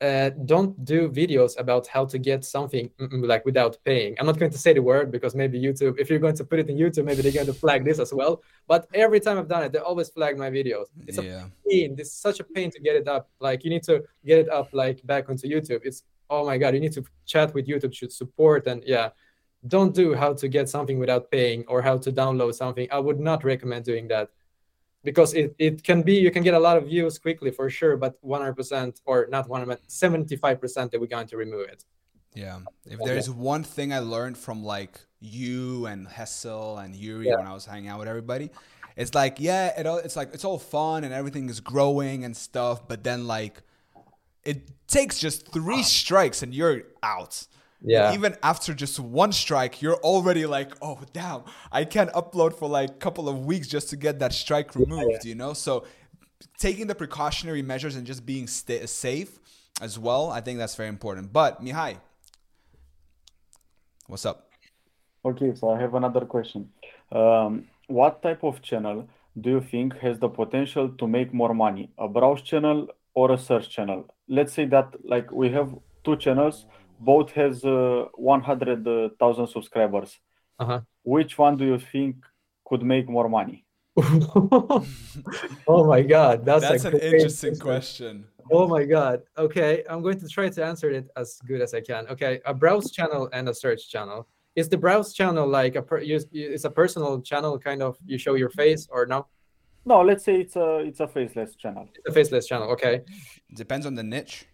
Uh, don't do videos about how to get something like without paying. I'm not going to say the word because maybe YouTube, if you're going to put it in YouTube, maybe they're going to flag this as well. But every time I've done it, they always flag my videos. It's yeah. a pain. It's such a pain to get it up. Like you need to get it up like back onto YouTube. It's oh my god, you need to chat with YouTube to support and yeah. Don't do how to get something without paying or how to download something. I would not recommend doing that because it, it can be you can get a lot of views quickly for sure but 100% or not 100 75% that we're going to remove it yeah if there's one thing i learned from like you and hessel and yuri yeah. when i was hanging out with everybody it's like yeah it, all, it's like it's all fun and everything is growing and stuff but then like it takes just three strikes and you're out yeah. And even after just one strike, you're already like, oh damn, I can't upload for like a couple of weeks just to get that strike removed, yeah. you know? So taking the precautionary measures and just being st- safe as well, I think that's very important. But Mihai, what's up? Okay, so I have another question. Um, what type of channel do you think has the potential to make more money? A browse channel or a search channel? Let's say that like we have two channels both has uh, 100,000 subscribers. Uh-huh. Which one do you think could make more money? <laughs> <laughs> oh my god, that's, that's an interesting question. Oh my god. Okay, I'm going to try to answer it as good as I can. Okay, a browse channel and a search channel. Is the browse channel like a per, it's a personal channel kind of you show your face or no? No, let's say it's a it's a faceless channel. It's a faceless channel. Okay. Depends on the niche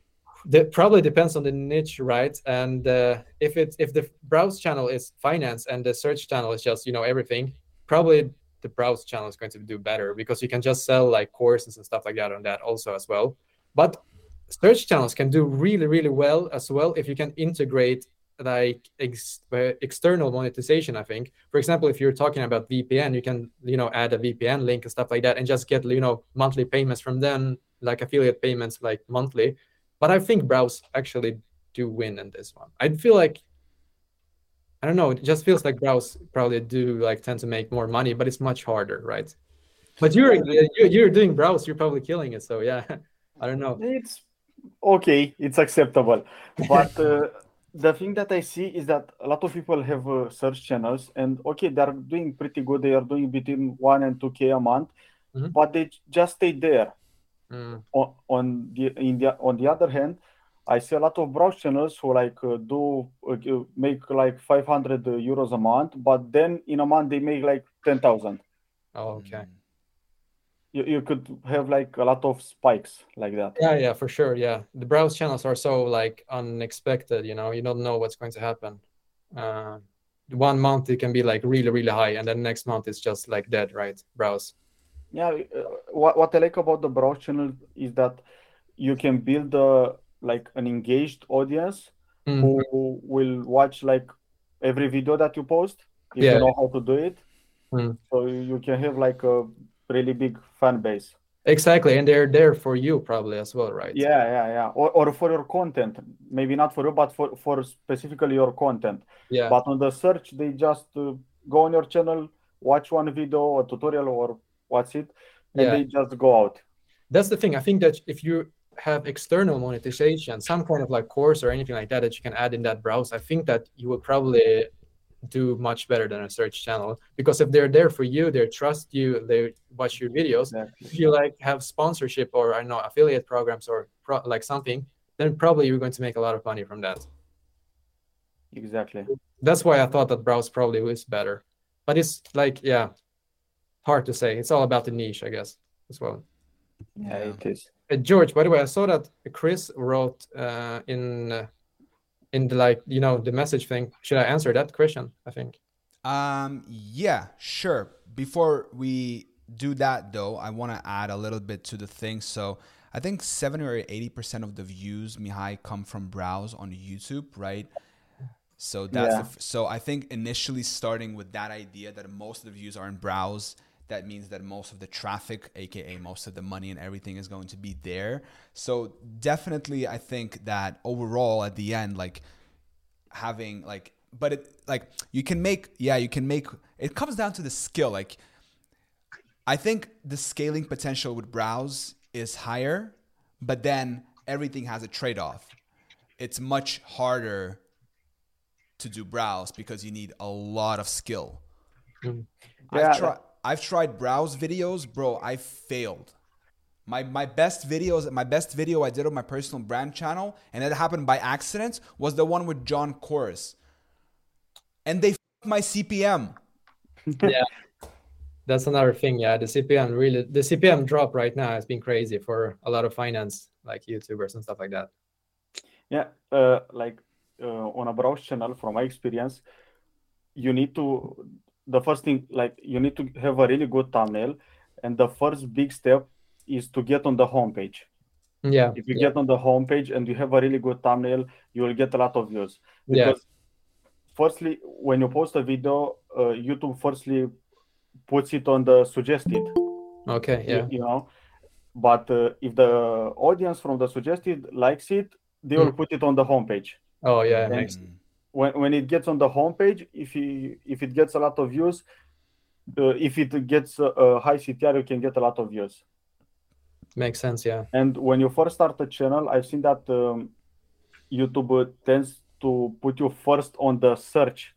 that probably depends on the niche, right? And uh, if it's if the browse channel is finance and the search channel is just you know everything, probably the browse channel is going to do better because you can just sell like courses and stuff like that on that also as well. But search channels can do really really well as well if you can integrate like ex- uh, external monetization i think for example if you're talking about vpn you can you know add a vpn link and stuff like that and just get you know monthly payments from them like affiliate payments like monthly but I think Browse actually do win in this one. I feel like I don't know. It just feels like Browse probably do like tend to make more money, but it's much harder, right? But you're you're, you're doing Browse. You're probably killing it. So yeah, <laughs> I don't know. It's okay. It's acceptable, but. Uh, the thing that I see is that a lot of people have uh, search channels, and okay, they're doing pretty good. They are doing between one and two k a month, mm-hmm. but they just stay there. Mm. On, on the in the on the other hand, I see a lot of browse channels who like uh, do uh, make like 500 euros a month, but then in a month they make like 10,000. Oh, okay. You, you could have like a lot of spikes like that. Yeah, yeah, for sure. Yeah, the browse channels are so like unexpected. You know, you don't know what's going to happen. Uh, one month it can be like really, really high, and then next month it's just like dead, right? Browse yeah uh, what, what i like about the browse channel is that you can build a like an engaged audience mm. who will watch like every video that you post if yeah. you know how to do it mm. so you can have like a really big fan base. Exactly and they're there for you probably as well right? Yeah yeah yeah. Or, or for your content. Maybe not for you but for for specifically your content. Yeah. But on the search they just uh, go on your channel watch one video a tutorial or watch it and yeah. they just go out. That's the thing. I think that if you have external monetization some kind of like course or anything like that that you can add in that browse i think that you will probably do much better than a search channel because if they're there for you they trust you they watch your videos exactly. if you like have sponsorship or i know affiliate programs or pro- like something then probably you're going to make a lot of money from that exactly that's why i thought that browse probably was better but it's like yeah hard to say. It's all about the niche, I guess, as well. Yeah, it is. Uh, George, by the way, I saw that Chris wrote uh, in uh, in the like you know the message thing. Should I answer that question? I think. Um. Yeah. Sure. Before we do that, though, I want to add a little bit to the thing. So. I think 70 or 80% of the views, Mihai, come from browse on YouTube, right? So that's yeah. the, so I think initially starting with that idea that most of the views are in browse that means that most of the traffic, aka most of the money and everything, is going to be there. So definitely, I think that overall, at the end, like having like, but it like you can make, yeah, you can make. It comes down to the skill. Like, I think the scaling potential with browse is higher, but then everything has a trade off. It's much harder to do browse because you need a lot of skill. Mm. Yeah, I've tried. I've tried browse videos, bro. I failed. My my best videos, my best video I did on my personal brand channel, and it happened by accident, was the one with John Chorus. And they my CPM. <laughs> Yeah. that's another thing. Yeah, the CPM really the CPM drop right now has been crazy for a lot of finance like YouTubers and stuff like that. Yeah, uh, like uh, on a browse channel, from my experience, you need to the first thing like you need to have a really good thumbnail, and the first big step is to get on the homepage. Yeah. If you yeah. get on the homepage and you have a really good thumbnail, you will get a lot of views. Because yeah. firstly, when you post a video, uh, YouTube firstly puts it on the suggested. Okay. Yeah. You, you know, but uh, if the audience from the suggested likes it, they mm. will put it on the homepage. Oh yeah. Nice. When when it gets on the homepage, if he if it gets a lot of views, uh, if it gets a high CTR, you can get a lot of views. Makes sense, yeah. And when you first start a channel, I've seen that um, YouTube tends to put you first on the search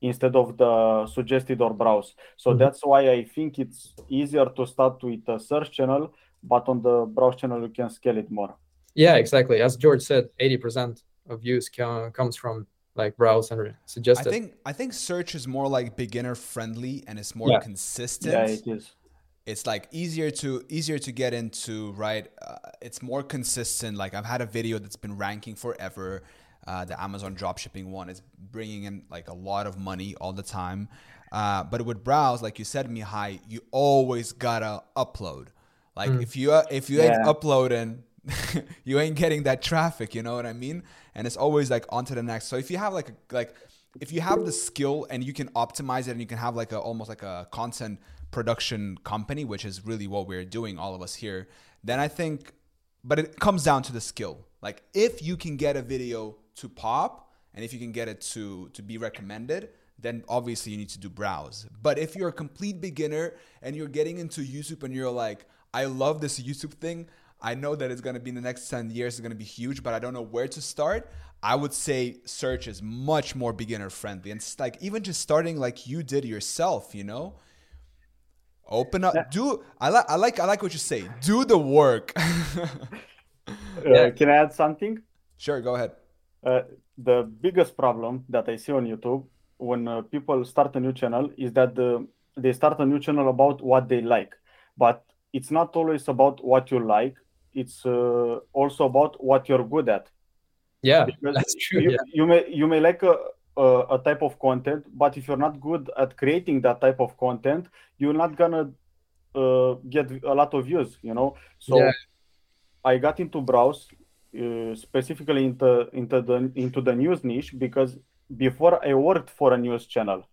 instead of the suggested or browse. So mm-hmm. that's why I think it's easier to start with a search channel, but on the browse channel you can scale it more. Yeah, exactly. As George said, 80% of views comes from like browse and suggest I think I think search is more like beginner friendly and it's more yeah. consistent. Yeah, it is it's like easier to easier to get into right uh, it's more consistent like i've had a video that's been ranking forever uh, the amazon dropshipping one is bringing in like a lot of money all the time uh, but with browse like you said mihai you always gotta upload like mm. if you if you yeah. ain't uploading <laughs> you ain't getting that traffic you know what i mean and it's always like on to the next so if you have like a, like if you have the skill and you can optimize it and you can have like a almost like a content production company, which is really what we're doing, all of us here, then I think, but it comes down to the skill. Like if you can get a video to pop and if you can get it to to be recommended, then obviously you need to do browse. But if you're a complete beginner and you're getting into YouTube and you're like, I love this YouTube thing, I know that it's gonna be in the next 10 years, it's gonna be huge, but I don't know where to start. I would say search is much more beginner friendly. And it's like even just starting like you did yourself, you know? Open up. Do I like I like I like what you say. Do the work. <laughs> uh, can I add something? Sure, go ahead. Uh, the biggest problem that I see on YouTube when uh, people start a new channel is that the, they start a new channel about what they like, but it's not always about what you like. It's uh, also about what you're good at. Yeah, because that's true. You, yeah. you may you may like a, a, a, type of content, but if you're not good at creating that type of content, you're not gonna uh, get a lot of views. You know, so yeah. I got into browse uh, specifically into into the into the news niche because before I worked for a news channel.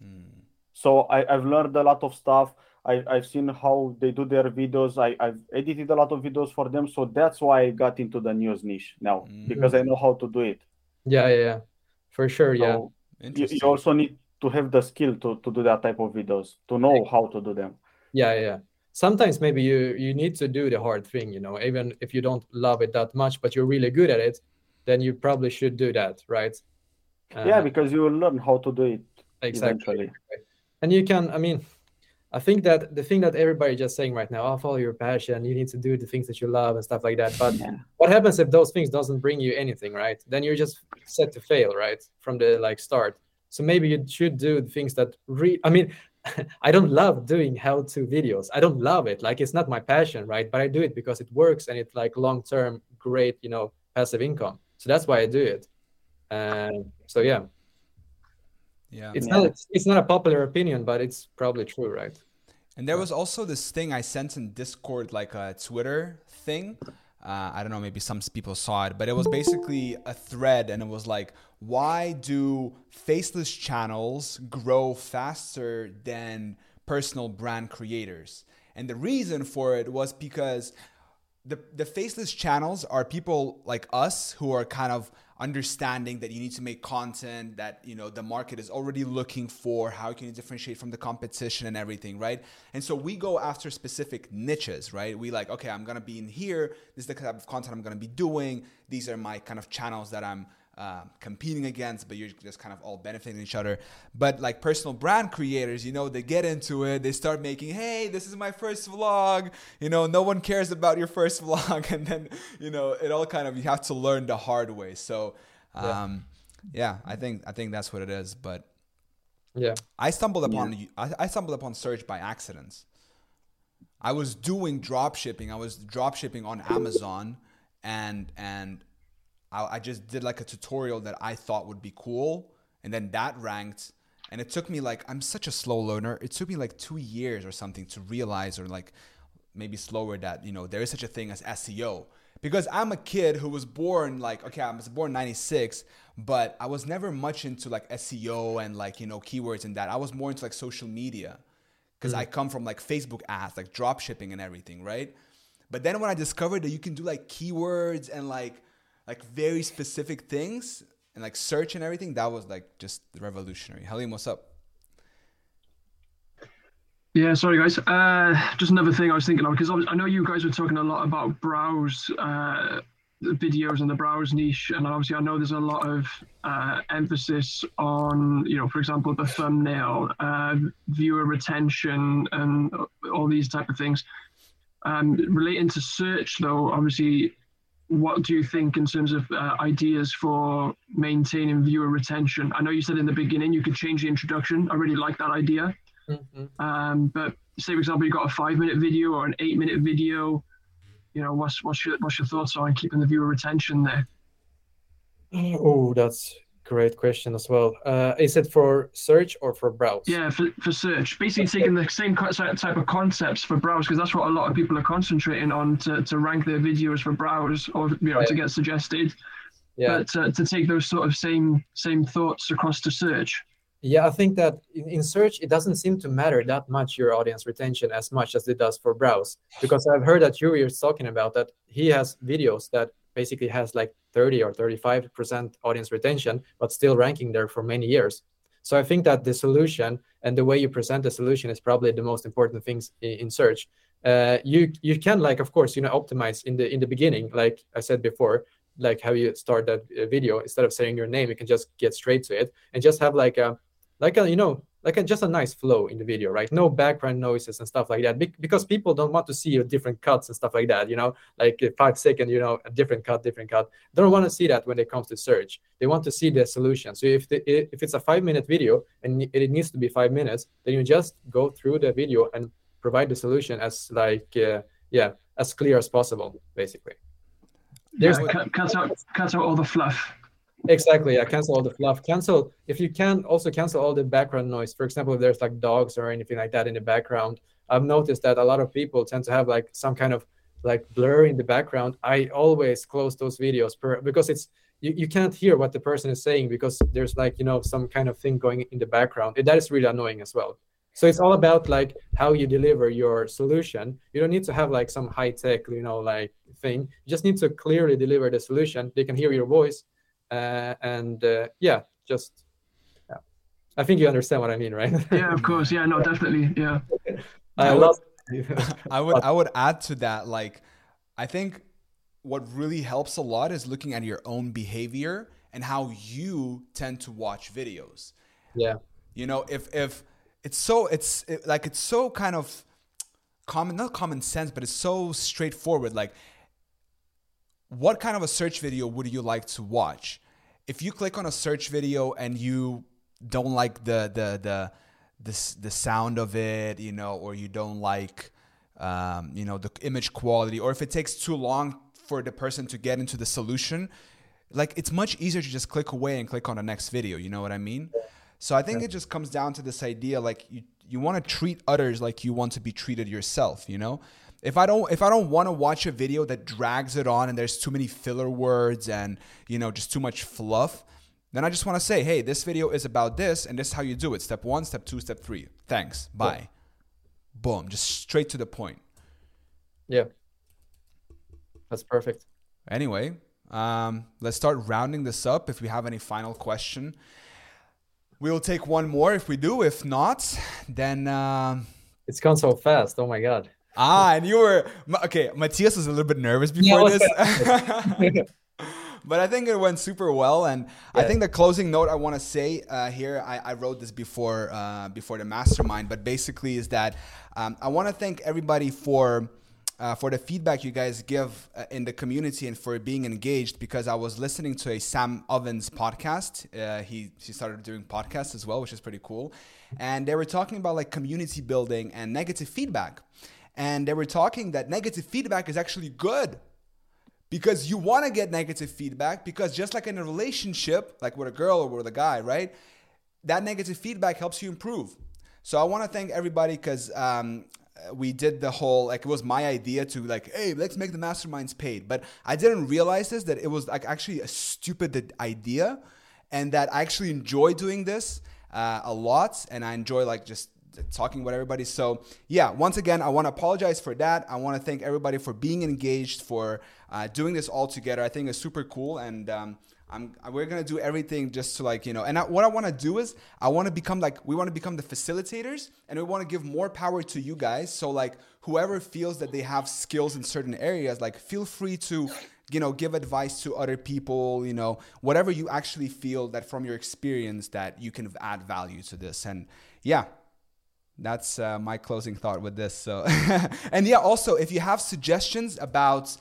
Hmm. So I, I've learned a lot of stuff. I, I've seen how they do their videos. I, I've edited a lot of videos for them. So that's why I got into the news niche now mm-hmm. because I know how to do it. Yeah, yeah, yeah for sure yeah you, you also need to have the skill to, to do that type of videos to know how to do them yeah yeah sometimes maybe you you need to do the hard thing you know even if you don't love it that much but you're really good at it then you probably should do that right uh, yeah because you will learn how to do it exactly eventually. and you can i mean I think that the thing that everybody just saying right now, oh, follow your passion. You need to do the things that you love and stuff like that. But yeah. what happens if those things doesn't bring you anything, right? Then you're just set to fail, right, from the like start. So maybe you should do things that re. I mean, <laughs> I don't love doing how-to videos. I don't love it. Like it's not my passion, right? But I do it because it works and it's like long-term, great, you know, passive income. So that's why I do it. And so yeah. Yeah. It's yeah. not it's not a popular opinion, but it's probably true, right? And there was also this thing I sent in Discord, like a Twitter thing. Uh, I don't know, maybe some people saw it, but it was basically a thread, and it was like, why do faceless channels grow faster than personal brand creators? And the reason for it was because the the faceless channels are people like us who are kind of understanding that you need to make content that you know the market is already looking for how can you differentiate from the competition and everything right? And so we go after specific niches right? We like okay i'm gonna be in here. This is the type of content i'm gonna be doing. These are my kind of channels that i'm uh, competing against, but you're just kind of all benefiting each other. But like personal brand creators, you know, they get into it, they start making, hey, this is my first vlog. You know, no one cares about your first <laughs> vlog, and then you know, it all kind of you have to learn the hard way. So, um, yeah. yeah, I think I think that's what it is. But Yeah. I stumbled upon yeah. I, I stumbled upon search by accidents. I was doing drop shipping. I was drop shipping on Amazon and and I, I just did like a tutorial that I thought would be cool and then that ranked and it took me like i'm such a slow learner. It took me like two years or something to realize or like maybe slower that you know there is such a thing as seo because i'm a kid who was born like okay i was born 96 but i was never much into like seo and like you know keywords and that. I was more into like social media. Because mm. i come from like facebook ads like drop shipping and everything right? But then when i discovered that you can do like keywords and like like very specific things and like search and everything, that was like just revolutionary. Halim, what's up? Yeah, sorry guys. Uh, just another thing I was thinking of because I know you guys were talking a lot about browse uh, videos and the browse niche, and obviously I know there's a lot of uh, emphasis on, you know, for example, the thumbnail, uh, viewer retention, and all these type of things. Um, relating to search, though, obviously what do you think in terms of uh, ideas for maintaining viewer retention? I know you said in the beginning you could change the introduction. I really like that idea. Mm-hmm. Um, but say, for example, you got a five minute video or an eight minute video. You know, what's what's your what's your thoughts on keeping the viewer retention there? Oh, that's great question as well. Uh, is it for search or for browse? Yeah, for, for search. Basically, taking the same type of concepts for browse because that's what a lot of people are concentrating on to, to rank their videos for browse or you know right. to get suggested. Yeah. But uh, to take those sort of same same thoughts across to search. Yeah, I think that in, in search it doesn't seem to matter that much your audience retention as much as it does for browse because I've heard that Yuri is talking about that he has videos that basically has like 30 or 35% audience retention, but still ranking there for many years. So I think that the solution and the way you present the solution is probably the most important things in, search. Uh, you you can like of course you know optimize in the in the beginning like I said before like how you start that uh, video instead of saying your name you can just get straight to it and just have like a like a you know like a, just a nice flow in the video, right? No background noises and stuff like that, Be- because people don't want to see your different cuts and stuff like that. You know, like five second, you know, a different cut, different cut. They don't want to see that when it comes to search. They want to see the solution. So if the, if it's a five minute video and it needs to be five minutes, then you just go through the video and provide the solution as like uh, yeah as clear as possible, basically. There's yeah, cut, cut out cut out all the fluff. Exactly. Yeah. Cancel all the fluff. Cancel if you can also cancel all the background noise. For example, if there's like dogs or anything like that in the background. I've noticed that a lot of people tend to have like some kind of like blur in the background. I always close those videos per, because it's you, you can't hear what the person is saying because there's like you know some kind of thing going in the background. And that is really annoying as well. So it's all about like how you deliver your solution. You don't need to have like some high tech, you know, like thing. You just need to clearly deliver the solution. They can hear your voice and uh, yeah, just yeah. I think you understand what I mean, right? <laughs> yeah, of course. Yeah, no, definitely. Yeah. I, love. <laughs> I would I would add to that like I think what really helps a lot is looking at your own behavior and how you tend to watch videos. Yeah. You know, if if it's so it's it, like it's so kind of common not common sense but it's so straightforward like what kind of a search video would you like to watch? If you click on a search video and you don't like the the the the, the sound of it, you know, or you don't like um, you know the image quality, or if it takes too long for the person to get into the solution, like it's much easier to just click away and click on the next video. You know what I mean? So I think it just comes down to this idea like you you want to treat others like you want to be treated yourself. You know, if I don't if I don't want to watch a video that drags it on and there's too many filler words and you know just too much fluff, then I just want to say, hey, this video is about this and this is how you do it. Step one, step two, step three. Thanks. Bye. Yeah. Boom. Just straight to the point. Yeah. That's perfect. Anyway, um, let's start rounding this up. If we have any final question, we'll take one more. If we do, if not, then uh, it's gone so fast. Oh my god. Ah, and you were okay. Mathias was a little bit nervous before yeah, this. <laughs> but I think it went super well, and yeah. I think the closing note I want to say uh, here, I, I, wrote this before uh, before the mastermind, but basically is that um, I want to thank everybody for uh, for the feedback you guys give uh, in the community and for being engaged because I was listening to a Sam Ovens podcast. Uh, he he started doing podcasts as well, which is pretty cool. And they were talking about like community building and negative feedback. And they were talking that negative feedback is actually good because you want to get negative feedback because just like in a relationship, like with a girl or with a guy, right? That negative feedback helps you improve. So I want to thank everybody because um, we did the whole like it was my idea to like hey let's make the masterminds paid but i didn't realize this that it was like actually a stupid idea and that i actually enjoy doing this uh, a lot and i enjoy like just talking with everybody. So yeah once again i want to apologize for that. I want to thank everybody for being engaged for uh, doing this all together. I think it's super cool and um, I'm we're gonna do everything just to like you know and I, what I want to do is I want to become like we want to become the facilitators and we want to give more power to you guys. So like whoever feels that they have skills in certain areas like feel free to you know give advice to other people you know whatever you actually feel that from your experience that you can add value to this. And yeah that's uh, my closing thought with this so <laughs> and yeah also if you have suggestions about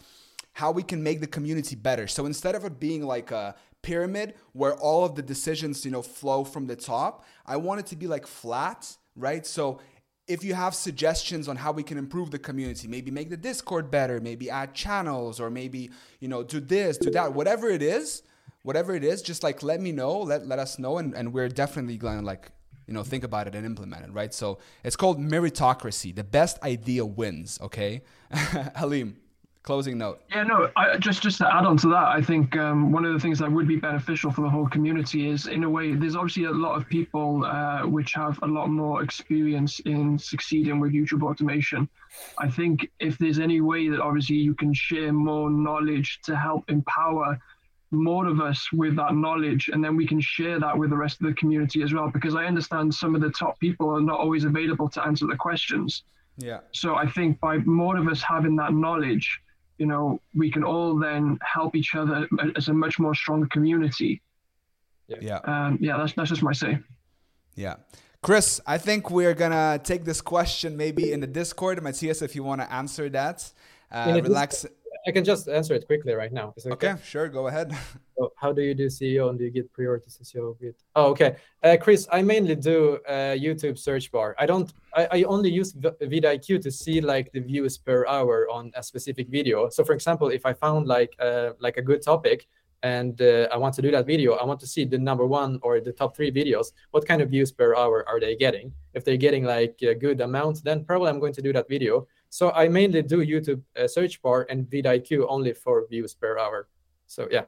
how we can make the community better. So instead of it being like a pyramid where all of the decisions, you know, flow from the top, I want it to be like flat, right? So if you have suggestions on how we can improve the community, maybe make the Discord better, maybe add channels, or maybe, you know, do this, do that, whatever it is, whatever it is, just like let me know, let, let us know, and, and we're definitely gonna like, you know, think about it and implement it, right? So it's called meritocracy. The best idea wins, okay? <laughs> Halim closing note. Yeah, no, I, just just to add on to that, I think um, one of the things that would be beneficial for the whole community is, in a way, there's obviously a lot of people uh, which have a lot more experience in succeeding with YouTube automation. I think if there's any way that obviously you can share more knowledge to help empower more of us with that knowledge and then we can share that with the rest of the community as well because i understand some of the top people are not always available to answer the questions yeah so i think by more of us having that knowledge you know, we can all then help each other as a much more stronger community. Yeah. Yeah. Um, yeah, that's, that's just my say. Yeah. Chris, I think we're gonna take this question maybe in the Discord. Mathias, if you want to answer that, uh, relax. I can just answer it quickly right now. Okay? okay? sure, go ahead. <laughs> So how do you do SEO and do you get priority SEO? With... Oh, okay. Uh, Chris, I mainly do uh, YouTube search bar. I don't. I, I only use vidIQ to see like the views per hour on a specific video. So, for example, if I found like uh, like a good topic and uh, I want to do that video, I want to see the number one or the top three videos. What kind of views per hour are they getting? If they're getting like a good amount, then probably I'm going to do that video. So I mainly do YouTube uh, search bar and vidIQ only for views per hour. So yeah.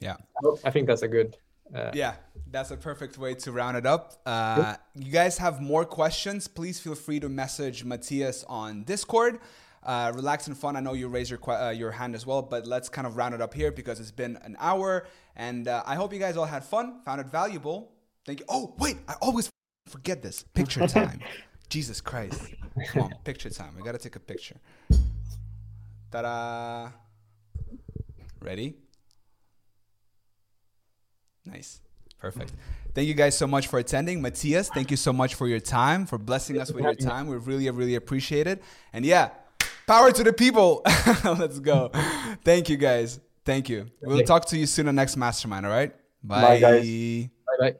Yeah. I think that's a good. Uh, yeah, that's a perfect way to round it up. Uh, you guys have more questions? Please feel free to message Mathias on Discord. Uh, relax and fun. I know you raised your uh, your hand as well, but let's kind of round it up here because it's been an hour, and uh, I hope you guys all had fun, found it valuable. Thank you. Oh wait, I always forget this picture <laughs> time. Jesus Christ. Come on, picture time. We gotta take a picture. Ta da! Ready? Nice. Perfect. Thank you guys so much for attending. Mathias, thank you so much for your time, for blessing us with your time. We really, really appreciate it. And yeah, power to the people. <laughs> Let's go. Thank you guys. Thank you. We'll talk to you soon on next mastermind. All right. Bye. Bye guys. Bye bye.